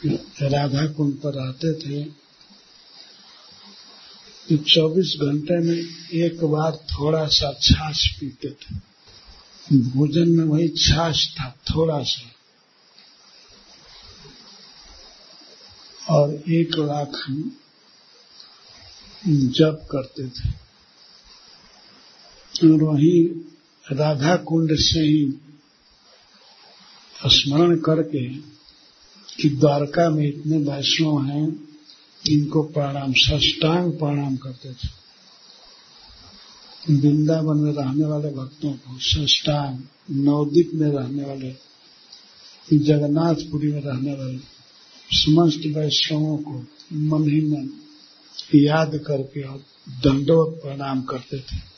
राधा कुंड पर आते थे। तो 24 घंटे में एक बार थोड़ा सा छाछ पीते थे। भोजन में वही छाछ था थोड़ा सा और एक लाख जप करते थे। और वही राधा कुंड से ही स्मरण करके कि द्वारका में इतने वैष्णव हैं इनको प्रणाम सष्टांग प्रणाम करते थे। वृंदावन में रहने वाले भक्तों को सष्टांग, नवदीप में रहने वाले, जगन्नाथपुरी में रहने वाले, समस्त वैष्णवों को मन ही मन याद करके और दंडवत प्रणाम करते थे।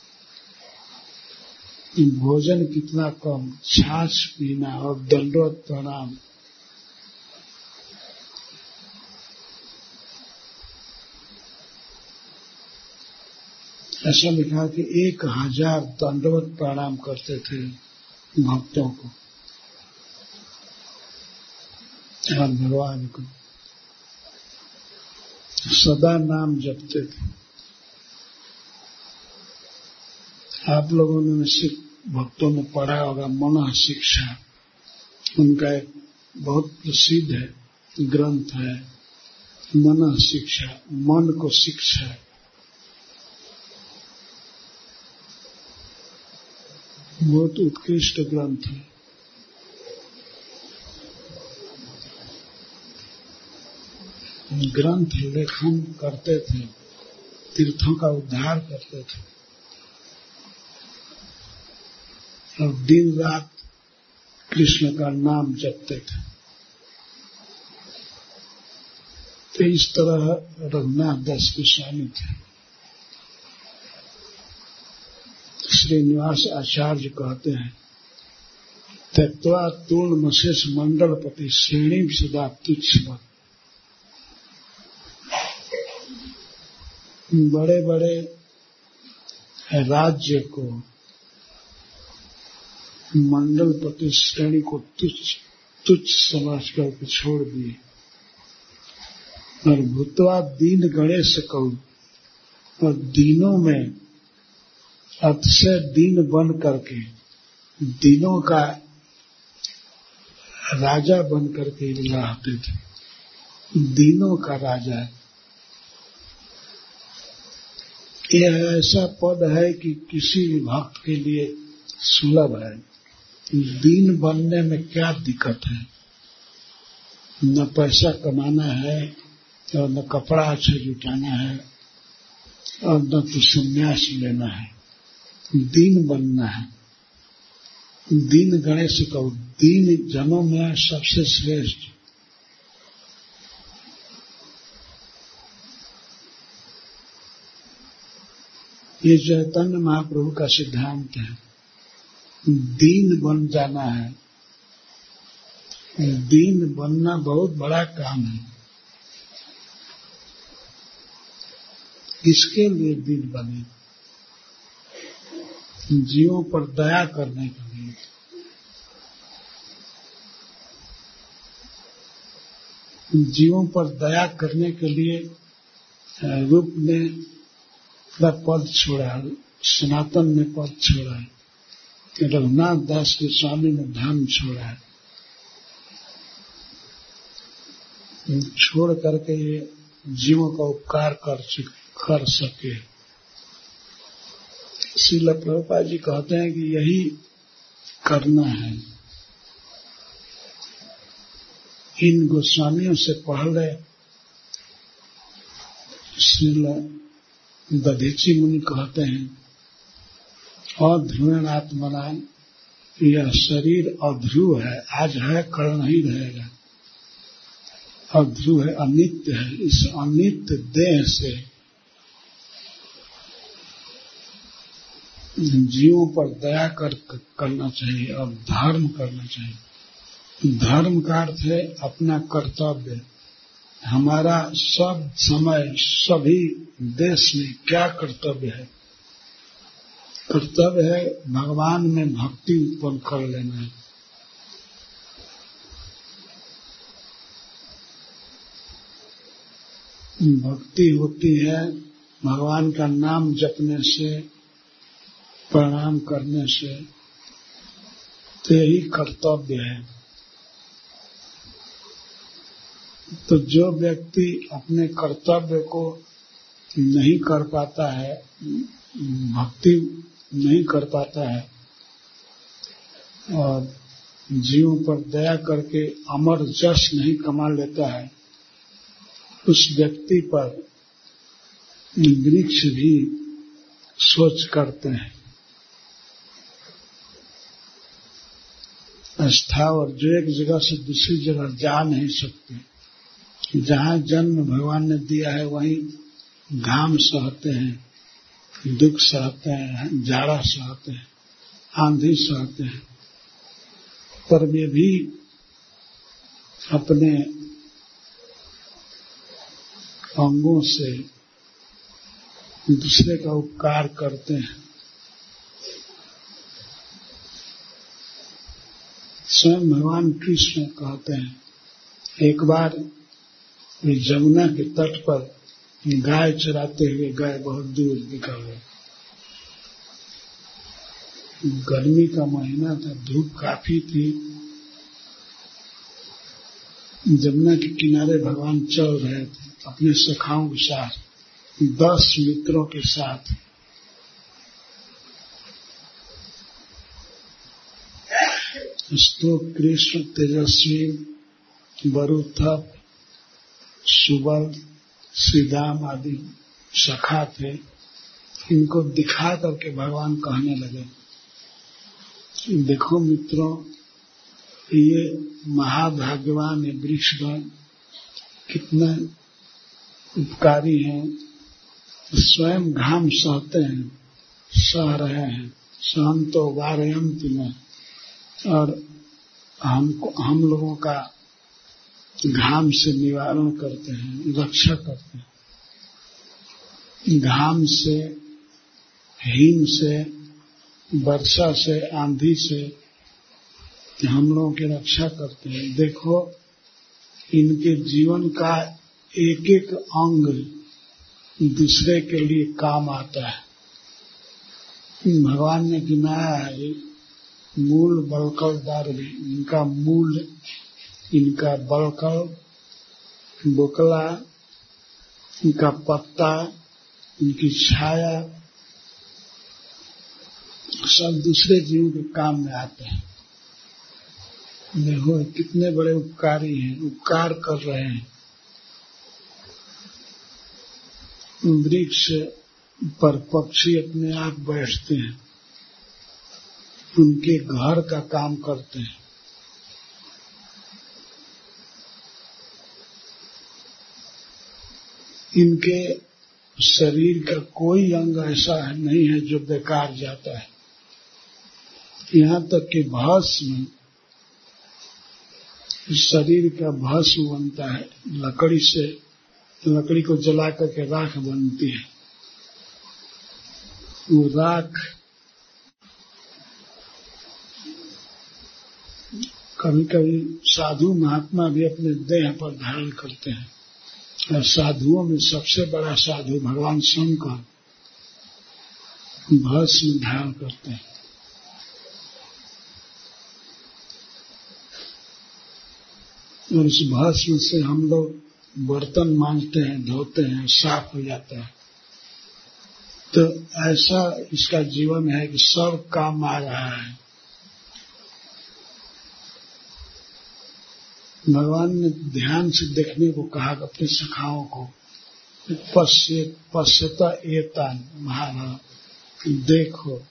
भोजन कितना कम, छाछ पीना और दंडवत प्रणाम ऐसा लिखा कि एक हज़ार दंडवत प्रणाम करते थे भक्तों को। और भगवान को। सदा नाम जपते थे। आप लोगों ने निश्चित भक्तों में पढ़ा होगा, मन शिक्षा। उनका एक बहुत प्रसिद्ध है, ग्रंथ है, मन शिक्षा, मन को शिक्षा। बहुत उत्कृष्ट ग्रंथ है। ग्रंथ लेखन करते थे, तीर्थों का उद्धार करते थे। और दिन रात कृष्ण का नाम जपते थे। तो इस तरह रघुनाथ दास स्वामी थे। श्रीनिवास आचार्य कहते हैं तत्वा तूर्ण मशेष मंडलपति श्रेणी सदा तुच्छ बड़े बड़े राज्य को मंडलपति श्रेणी को तुच्छ तुच्छ समझ करके छोड़ दिए। और भूतवा दीन गणेश कहू और दीनों में अतिशय दीन बन करके, दिनों का राजा बन करके रहते थे। दिनों का राजा यह ऐसा पद है कि किसी भी भक्त के लिए सुलभ है। दीन बनने में क्या दिक्कत है? न पैसा कमाना है, और न कपड़ा अच्छा जुटाना है, और न तो संन्यास लेना है। दीन बनना है। दीन गणेश कहो दीन जनों में सबसे श्रेष्ठ। ये चैतन्य महाप्रभु का सिद्धांत है। दीन बन जाना है। दीन बनना बहुत बड़ा काम है। किसके लिए दीन बने? जीवों पर दया करने के लिए। जीवों पर दया करने के लिए रूप ने अपना पद छोड़ा सनातन ने पद छोड़ा है। रघुनाथ दास के स्वामी ने धाम छोड़ा है। छोड़ करके ये जीवों का उपकार कर कर सके। श्रील प्रभुपा जी कहते हैं कि यही करना है। इन गोस्वामियों से पहले श्रील दधीची मुनि कहते हैं अध्रुवण आत्मना, यह शरीर अध्रुव है, आज है, कल नहीं रहेगा। अध्रुव है, अनित्य है। इस अनित्य देह से जीवों पर दया कर, करना चाहिए और धर्म करना चाहिए। धर्म का अर्थ है अपना कर्तव्य। हमारा सब समय, सभी देश में क्या कर्तव्य है? कर्तव्य है भगवान में भक्ति उत्पन्न कर लेना। है भक्ति होती है, भगवान का नाम जपने से प्रणाम करने से तो यही कर्तव्य है। तो जो व्यक्ति अपने कर्तव्य को नहीं कर पाता है, भक्ति नहीं कर पाता है, और जीवों पर दया करके अमर जश नहीं कमा लेता है, उस व्यक्ति पर वृक्ष भी सोच करते हैं। स्थावर जो एक जगह से दूसरी जगह जा नहीं सकते। जहाँ जन्म भगवान ने दिया है, वहीं घाम सहते हैं, दुख सहते हैं, जाड़ा सहते हैं, आंधी सहते हैं। पर वे भी अपने अंगों से दूसरे का उपकार करते हैं। स्वयं भगवान कृष्ण कहते हैं। एक बार जमुना के तट पर गाय चराते हुए, गाय बहुत दूर निकल गए गर्मी का महीना था, धूप काफ़ी थी। जमुना के किनारे भगवान चल रहे थे, अपने सखाओं के साथ दस मित्रों के साथ स्तो कृष्ण तेजस्वी बरुथप सुबल, श्रीदाम आदि सखा थे। इनको दिखा करके भगवान कहने लगे, देखो मित्रों, ये महाभाग्यवान है वृक्षगण कितने उपकारी हैं। स्वयं घाम सहते हैं, सह रहे हैं। सहम तो वारयंत में और हमको हम लोगों का घाम से निवारण करते हैं, रक्षा करते हैं। घाम से हिम से, वर्षा से, आंधी से हम लोगों की रक्षा करते हैं। देखो, इनके जीवन का एक एक अंग दूसरे के लिए काम आता है। भगवान ने गिनाया है मूल बलकल दारवी इनका मूल, इनका बलकल, बोकला, इनका पत्ता, इनकी छाया, सब दूसरे जीव के काम में आते हैं। देखो कितने बड़े उपकारी हैं, उपकार कर रहे हैं। वृक्ष पर पक्षी अपने आप बैठते हैं। उनके घर का काम करते हैं। इनके शरीर का कोई अंग ऐसा है नहीं है जो बेकार जाता है। यहाँ तक कि भस्म, शरीर का भस्म बनता है, लकड़ी से, लकड़ी को जला करके राख बनती है। वो राख कभी कभी साधु महात्मा भी अपने देह पर धारण करते हैं। और साधुओं में सबसे बड़ा साधु भगवान शंकर भस्म धारण करते हैं। और उस भस्म से हम लोग बर्तन मांजते हैं, धोते हैं, साफ़ हो जाता है। तो ऐसा इसका जीवन है कि सब काम आ रहा है। भगवान ने ध्यान से देखने को कहा अपने सखाओं को पश्य पश्यता एतान महाभारत देखो,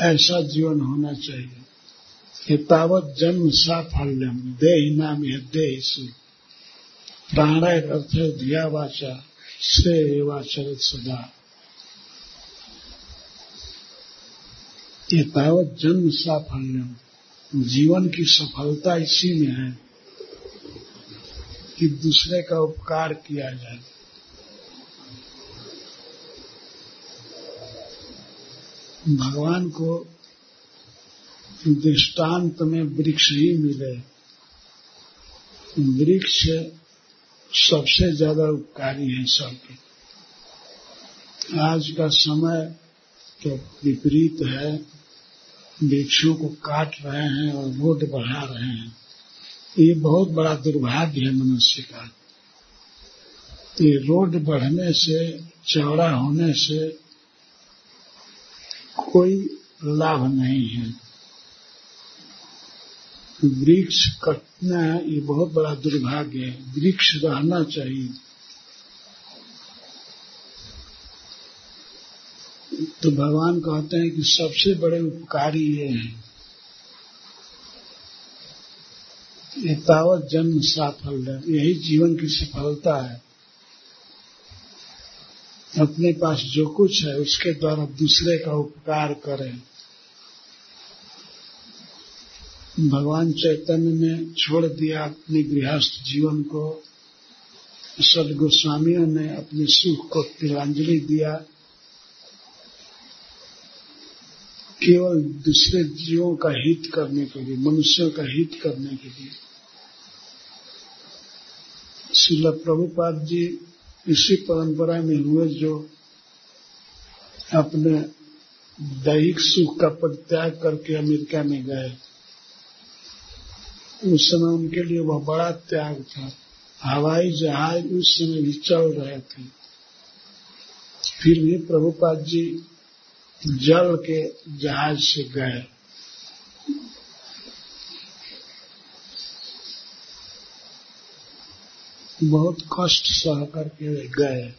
ऐसा जीवन होना चाहिए। एतावत जन्म साफल्यम, देह नाम है देह प्राणाय अर्थ है दिया वाचा श्रेय वाचरित सदा। एतावत जन्म साफल्यम। जीवन की सफलता इसी में है कि दूसरे का उपकार किया जाए। भगवान को दृष्टांत में वृक्ष ही मिले। वृक्ष सबसे ज़्यादा उपकारी है सबके। आज का समय तो विपरीत है। वृक्षों को काट रहे हैं और रोड बढ़ा रहे हैं। ये बहुत बड़ा दुर्भाग्य है मनुष्य का। ये रोड बढ़ने से, चौड़ा होने से कोई लाभ नहीं है। वृक्ष कटना ये बहुत बड़ा दुर्भाग्य है। वृक्ष रहना चाहिए। तो भगवान कहते हैं कि सबसे बड़े उपकारी ये हैं। तावत जन्म साफल्य यही जीवन की सफलता है। अपने पास जो कुछ है, उसके द्वारा दूसरे का उपकार करें। भगवान चैतन्य ने छोड़ दिया अपने गृहस्थ जीवन को। सद गोस्वामियों ने अपने सुख को तिलांजलि दिया। केवल दूसरे जीवों का हित करने के लिए, मनुष्यों का हित करने के लिए। शिल प्रभुपाद जी इसी परंपरा में हुए जो अपने दैहिक सुख का परित्याग करके अमेरिका में गए। उस समय उनके लिए वह बड़ा त्याग था। हवाई जहाज़ उस समय भी चल रहे थे। फिर भी प्रभुपाद जी जल के जहाज़ से गए। बहुत कष्ट सह करके वे गए।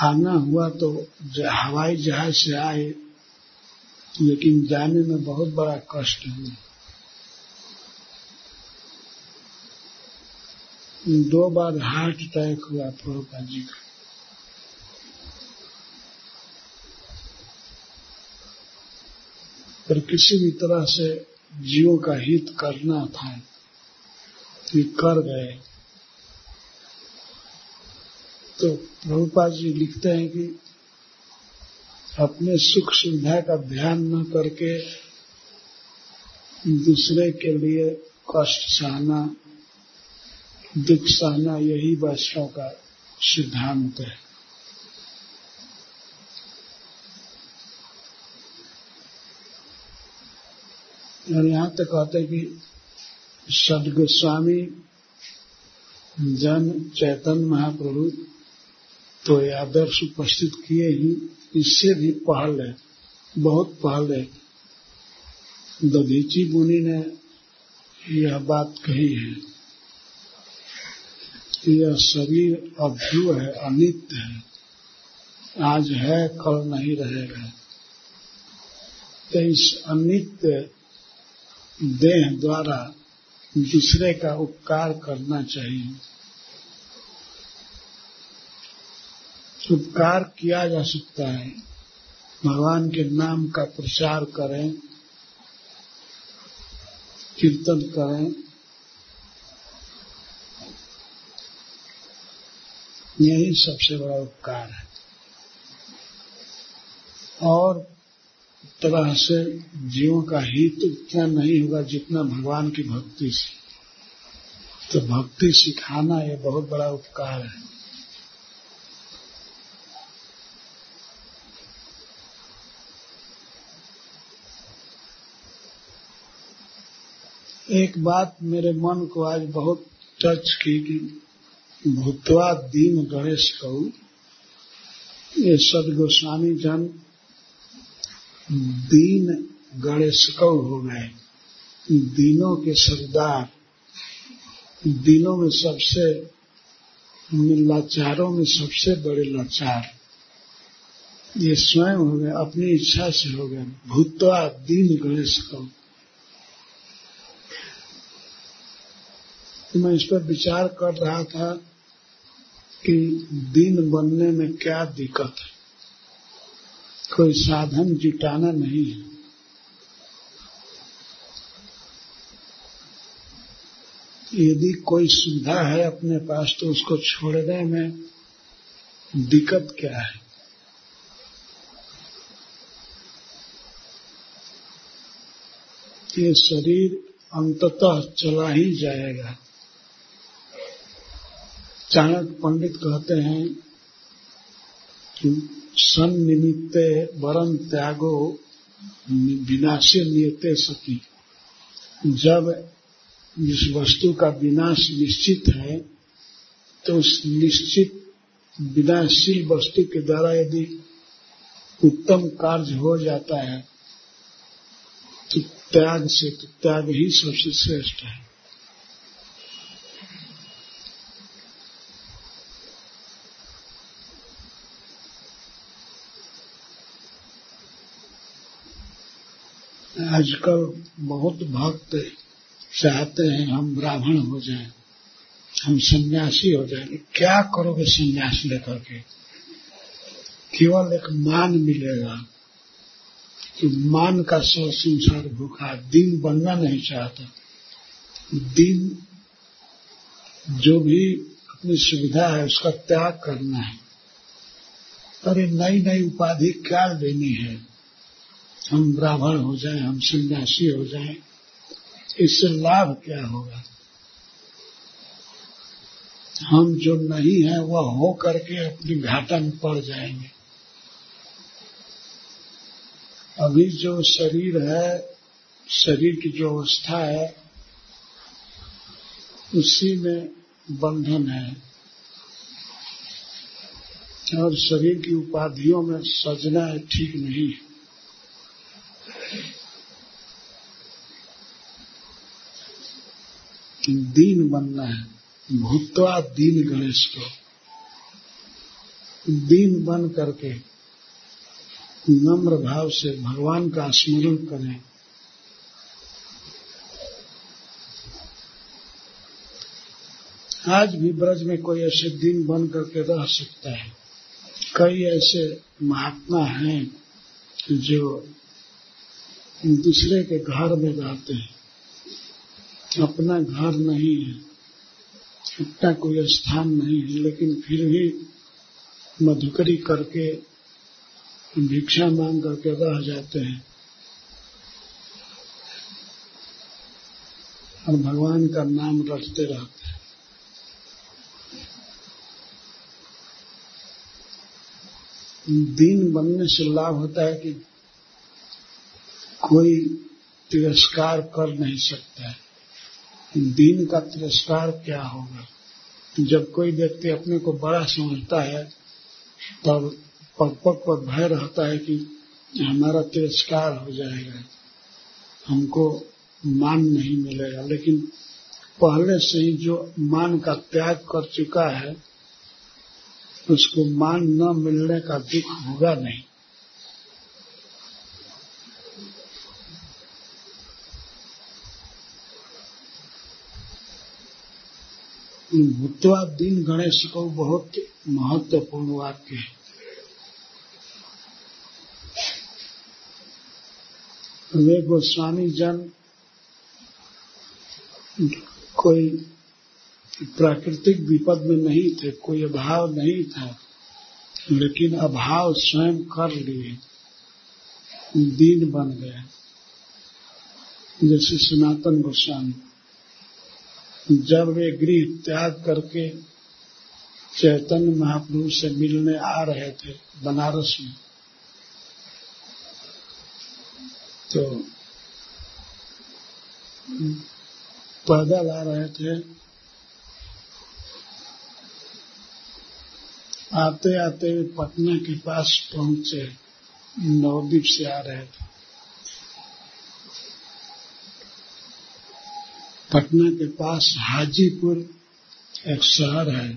आना हुआ तो हवाई जहाज़ से आए, लेकिन जाने में बहुत बड़ा कष्ट हुआ। दो बार हार्ट अटैक हुआ प्रभुपा जी का। पर किसी भी तरह से जीवों का हित करना था, ये कर गए। तो प्रभुपाद जी लिखते हैं कि अपने सुख सुविधा का ध्यान न करके दूसरे के लिए कष्ट सहना, दुख सहना, यही वैष्णव का सिद्धांत है। और यहाँ तक कहते हैं कि सदगोस्वामी जन चैतन्य महाप्रभु तो आदर्श उपस्थित किए ही। इससे भी पहल पहले बहुत पहले दधीची मुनि ने यह बात कही है यह शरीर अभ्यु है, अनित्य है। आज है, कल नहीं रहेगा। तो इस अनित्य देह द्वारा दूसरे का उपकार करना चाहिए। उपकार किया जा सकता है। भगवान के नाम का प्रचार करें, कीर्तन करें। यही सबसे बड़ा उपकार है। और तरह से जीवों का हित उतना नहीं होगा जितना भगवान की भक्ति से। तो भक्ति सिखाना यह बहुत बड़ा उपकार है। एक बात मेरे मन को आज बहुत टच की कि भूतवा दीन गणेश कहू, ये सद गोस्वामी जन दीन गणेश कौ हो गए। दीनों के सरदार, दीनों में सबसे लाचारों में सबसे बड़े लाचार। ये स्वयं हो गए, अपनी इच्छा से हो गए। भूतवा दीन गणेश कौर तो मैं इस पर विचार कर रहा था कि दिन बनने में क्या दिक्कत है। कोई साधन जुटाना नहीं है। यदि कोई सुविधा है अपने पास तो उसको छोड़ने में दिक्कत क्या है? ये शरीर अंततः चला ही जाएगा। चाणक्य पंडित कहते हैं कि सन निमित्ते वरम त्यागो विनाशी नियते सकी जब जिस वस्तु का विनाश निश्चित है तो उस निश्चित विनाशील वस्तु के द्वारा यदि उत्तम कार्य हो जाता है तो त्याग से तो त्याग ही सबसे श्रेष्ठ है। आजकल बहुत भक्त चाहते हैं हम ब्राह्मण हो जाएँ, हम सन्यासी हो जाएँगे क्या करोगे सन्यास लेकर के? केवल एक मान मिलेगा कि मान का सौ संसार भूखा दिन बनना नहीं चाहता। दिन जो भी अपनी सुविधा है उसका त्याग करना है। अरे नई नई उपाधि क्या लेनी है? हम ब्राह्मण हो जाए, हम सन्यासी हो जाए, इससे लाभ क्या होगा? हम जो नहीं है, वह हो करके अपनी घाटा में पड़ जाएँगे। अभी जो शरीर है, शरीर की जो अवस्था है, उसी में बंधन है। और शरीर की उपाधियों में सजना ठीक नहीं है। दीन बनना है। भूतवा दीन गणेश को। दीन बन करके नम्र भाव से भगवान का स्मरण करें। आज भी ब्रज में कोई ऐसे दिन बन करके रह सकता है। कई ऐसे महात्मा हैं जो दूसरे के घर में रहते हैं। अपना घर नहीं है अपना कोई स्थान नहीं है, लेकिन फिर भी मधुकरी करके, भिक्षा मांग करके रह जाते हैं। और भगवान का नाम रटते रहते हैं। दीन बनने से लाभ होता है कि कोई तिरस्कार कर नहीं सकता है। दीन का तिरस्कार क्या होगा? जब कोई व्यक्ति अपने को बड़ा समझता है, तब पग पग पर भय रहता है कि हमारा तिरस्कार हो जाएगा। हमको मान नहीं मिलेगा। लेकिन पहले से ही जो मान का त्याग कर चुका है, उसको मान न मिलने का दुख होगा नहीं। भूतवा दिन गणेश को बहुत महत्वपूर्ण वाक्य है। वे गोस्वामी जन कोई प्राकृतिक विपद में नहीं थे, कोई अभाव नहीं था, लेकिन अभाव स्वयं कर लिए। दीन बन गए। जैसे सनातन गोस्वामी। जब वे गृह त्याग करके चैतन्य महाप्रभु से मिलने आ रहे थे बनारस में तो पैदल आ रहे थे। आते आते पटना के पास पहुँचे नवदीप से आ रहे थे। पटना के पास हाजीपुर एक शहर है।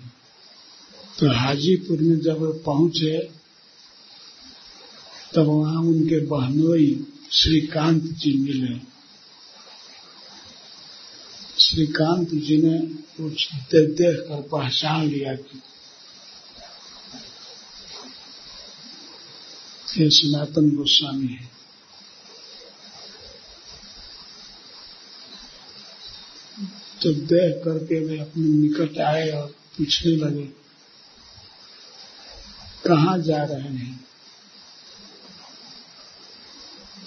तो हाजीपुर में जब वो पहुँचे, तब वहाँ उनके बहनोई श्रीकांत जी मिले। श्रीकांत जी ने कुछ देख देख कर पहचान लिया कि ये सनातन गोस्वामी है। तो देख करके वे अपने निकट आए और पूछने लगे, कहाँ जा रहे हैं?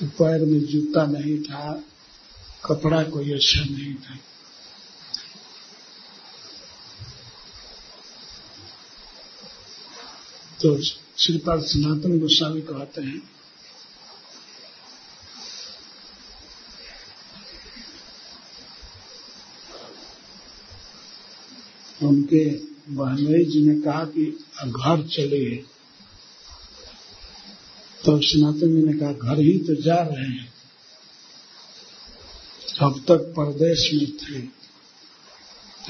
तो पैर में जूता नहीं था, कपड़ा कोई अच्छा नहीं था। तो श्रीपाल सनातन गोस्वामी कहते हैं उनके बहनोई जी ने कहा कि घर चले। तो सनातन जी ने कहा, घर ही तो जा रहे हैं। अब तक परदेश में थे।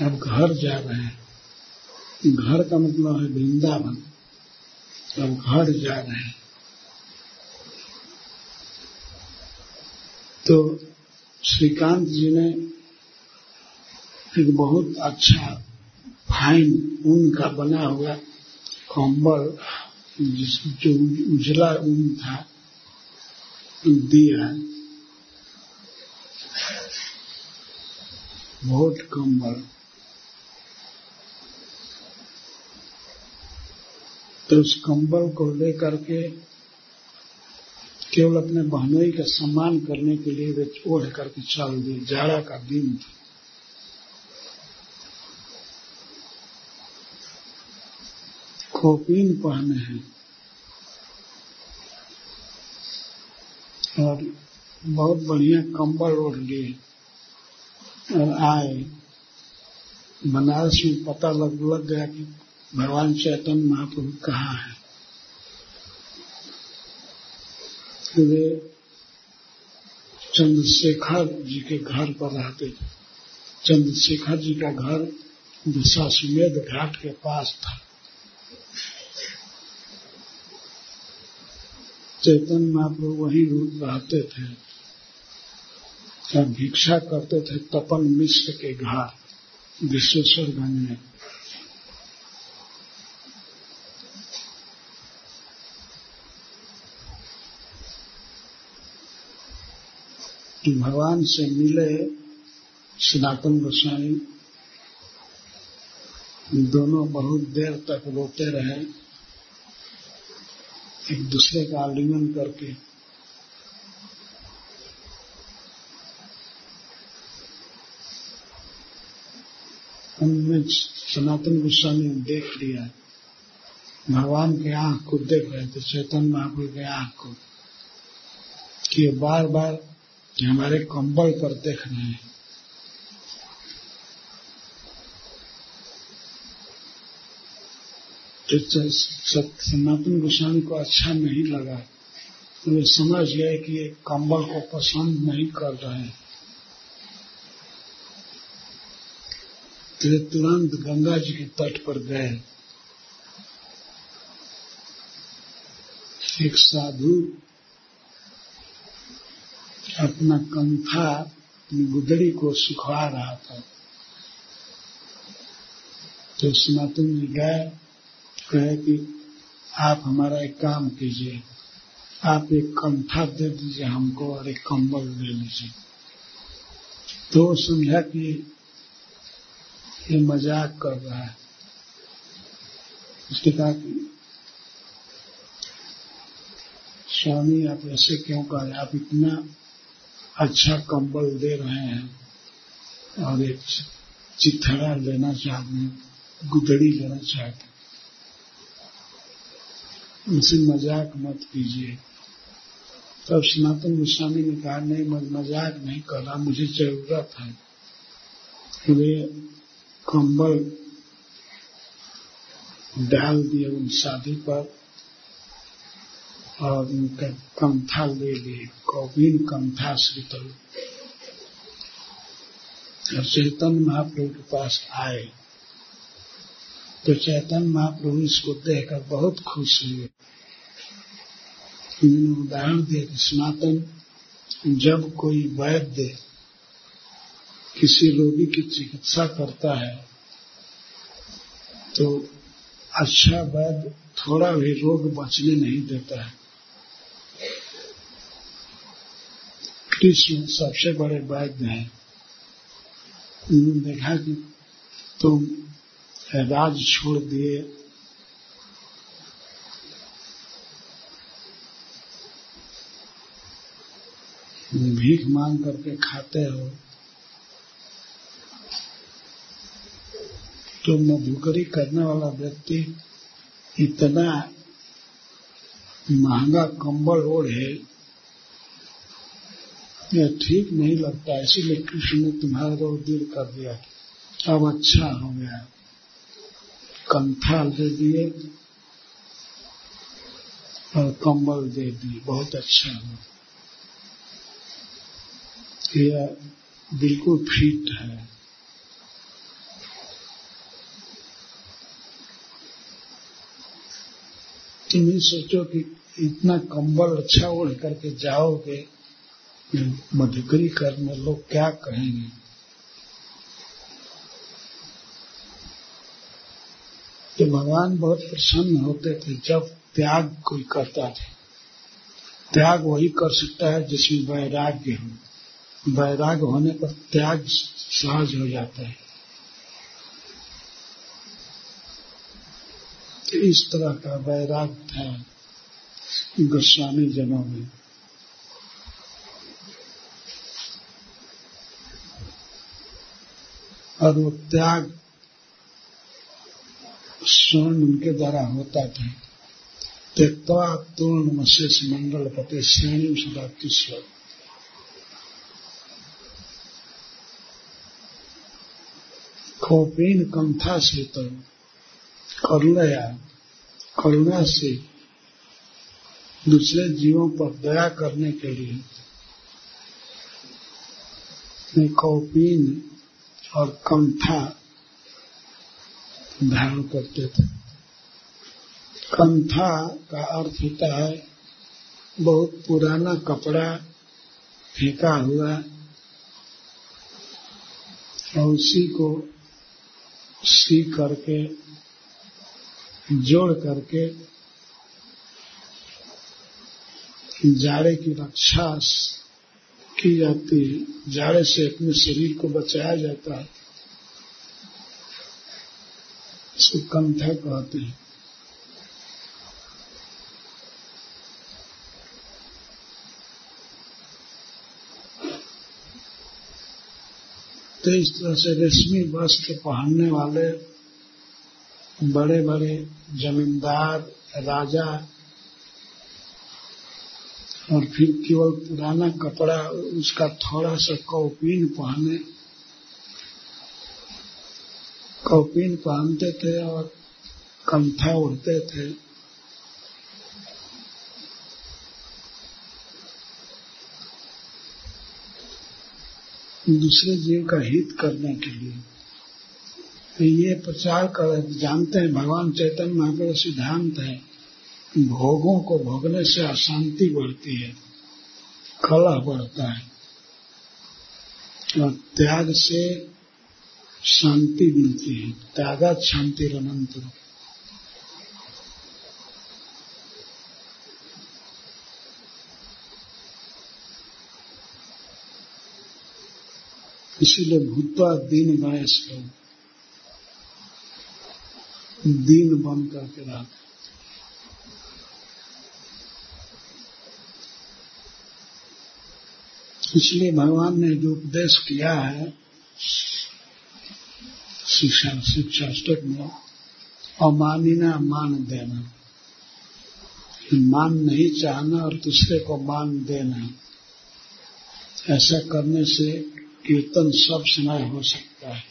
अब घर जा रहे हैं। घर का मतलब है वृंदावन। अब घर जा रहे हैं। तो श्रीकांत जी ने एक बहुत अच्छा फाइन ऊन का बना हुआ कंबल जिस जो उजला ऊन था, दिया। बहुत कंबल तो उस कंबल को लेकर के केवल अपने बहनोई का सम्मान करने के लिए वे ओढ़ करके चल दिए, जाड़ा का दिन था। खोपीन पहने हैं। और बहुत बढ़िया कंबल ओढ़ लिए और आए। बनारस में पता लग लग गया कि भगवान चैतन्य महाप्रभु कहाँ है। वे चंद्रशेखर जी के घर पर रहते थे। चंद्रशेखर जी का घर दशाश्वमेध घाट के पास था। चैतन्य महाप्रभु वहीं रहते थे। भिक्षा करते थे तपन मिश्र के घर विश्वेश्वरगंज में भगवान से मिले सनातन गोस्वामी, दोनों बहुत देर तक रोते रहे। एक दूसरे का आलिंगन करके। हमने सनातन गोस्वामी देख लिया है। भगवान के आँख को देख रहे थे चैतन्य महापुर के आँख को। कि बार बार हमारे कंबल पर देख रहे हैं। तो सनातन गोस्वामी को अच्छा नहीं लगा। तो वे समझ गए कि ये कंबल को पसंद नहीं कर रहे हैं। तो तुरंत गंगा जी के तट पर गए। एक साधु अपना कंथा अपनी गुदड़ी को सुखवा रहा था। तो सनातन जी गए। कहे कि आप हमारा एक काम कीजिए। आप एक कंठा दे दीजिए हमको और एक कंबल दे लीजिए। तो समझा कि ये मज़ाक कर रहा है। उसने कहा कि, स्वामी, आप ऐसे क्यों कह रहे आप इतना अच्छा कंबल दे रहे हैं और एक चिथड़ा लेना चाहते हैं, गुदड़ी लेना चाहते उनसे मज़ाक मत कीजिए। तब सनातन गोस्वामी ने कहा, नहीं मैं मज़ाक नहीं कर रहा मुझे ज़रूरत है। वे कंबल डाल दिए उन शादी पर और उनका कंथा ले लिए कौबीन कंथा श्रीतल। और चैतन्य महाप्रभु के पास आए। तो चैतन्य महाप्रभु इसको देखकर बहुत खुश हुए। उन्होंने उदाहरण दिया कि, सनातन, जब कोई वैद्य किसी रोगी की चिकित्सा करता है तो अच्छा वैद्य थोड़ा भी रोग बचने नहीं देता है। कृष्ण सबसे बड़े वैद्य हैं। उन्होंने देखा कि तुम राज छोड़ दिए। भीख मांग करके खाते हो तो मधुकरी करने वाला व्यक्ति इतना महँगा कंबल ओढ़ है यह ठीक नहीं लगता। इसीलिए कृष्ण ने तुम्हारा रोग दूर कर दिया। अब अच्छा हो गया। कंथा दे दिए और कंबल दे दिए। बहुत अच्छा हुआ यह बिल्कुल फिट है। तुम ही सोचो कि इतना कंबल अच्छा ओढ़ करके जाओगे, मधुकरी करने लोग क्या कहेंगे? तो भगवान बहुत प्रसन्न होते थे जब त्याग कोई करता था। त्याग वही कर सकता है जिसमें वैराग्य हो। वैराग्य होने पर त्याग सहज हो जाता है। तो इस तरह का वैराग्य था गोस्वामी जनों में। और वो त्याग स्वर्ण उनके द्वारा होता था। त्यक्ता, तूर्ण मशेष मंडल पते, श्रेणी सदा किश्वर खोपीन, कंथा से तो करुणया करुणा से, दूसरे जीवों पर दया करने के लिए। कौपीन और कंथा धारण करते थे। कंथा का अर्थ होता है, बहुत पुराना कपड़ा फेंका हुआ, और उसी को सी करके, जोड़ करके, जाड़े की रक्षा की जाती है। जाड़े से अपने शरीर को बचाया जाता है। इसको कंथा कहते हैं। तो इस तरह से रेशमी वस्त्र पहनने वाले बड़े बड़े जमींदार, राजा और फिर केवल पुराना कपड़ा, उसका थोड़ा सा कौपीन पहने कौपीन पहनते थे और कंथा उड़ते थे। दूसरे जीव का हित करने के लिए। तो ये प्रचार कर, जानते हैं, भगवान चैतन्य महाप्रभु सिद्धांत है, भोगों को भोगने से अशांति बढ़ती है, कलह बढ़ता है। और त्याग से शांति मिलती है। त्यागात शांति अनंत इसीलिए भूतवा दीन गणेश लोग दीन बन करके रहते इसलिए भगवान ने जो उपदेश किया है शिक्षा शिक्षा। शिक्षाष्टक में अमानिना मान देना। मान नहीं चाहना और दूसरे को मान देना। ऐसा करने से कीर्तन सब समय हो सकता है।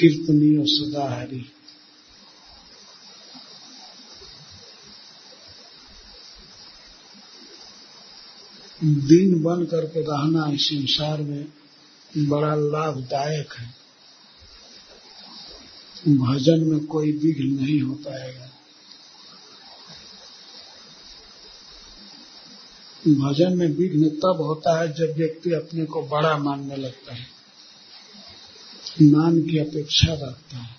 कीर्तनीय सदा हरी दिन बन करके रहना इस संसार में बड़ा लाभदायक है। भजन में कोई विघ्न नहीं हो पाएगा। भजन में विघ्न तब होता है जब व्यक्ति अपने को बड़ा मानने लगता है। मान की अपेक्षा रखता है।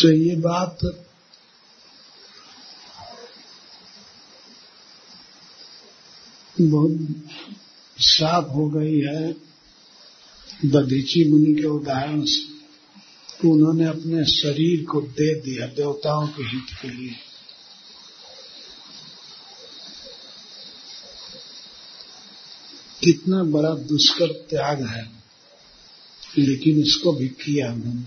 तो ये बात बहुत साफ़ हो गई है। दधीची मुनि के उदाहरण से उन्होंने अपने शरीर को दे दिया देवताओं के हित के लिए। कितना बड़ा दुष्कर त्याग है, लेकिन इसको भी किया उन्होंने।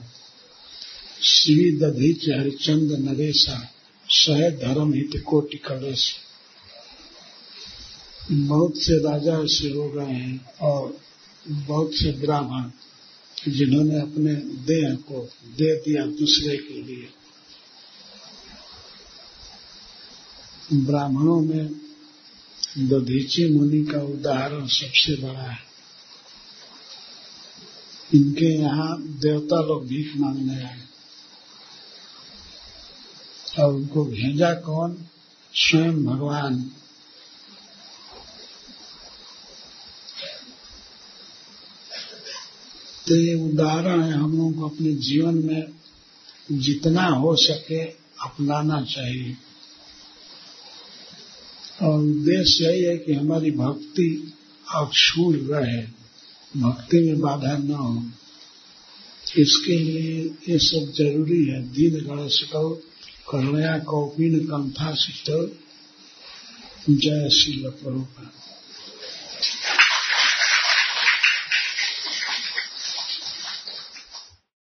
श्री दधीच हरिचंद नरेशा सह धर्म हित कोटि कलेश बहुत से राजा ऐसे हो गए हैं और बहुत से ब्राह्मण जिन्होंने अपने देह को दे दिया दूसरे के लिए। ब्राह्मणों में दधीची मुनि का उदाहरण सबसे बड़ा है। इनके यहाँ देवता लोग भीख मांगने आए। और उनको भेजा कौन? स्वयं भगवान। तो ये उदाहरण है हम लोगों को अपने जीवन में, जितना हो सके अपनाना चाहिए। और उद्देश्य यही है कि हमारी भक्ति अक्षुण रहे, भक्ति में बाधा न हो। इसके लिए ये सब ज़रूरी है। दीन गणेश को करुणया कौपिन कंथा सिद्ध, जय श्री प्रभुपाद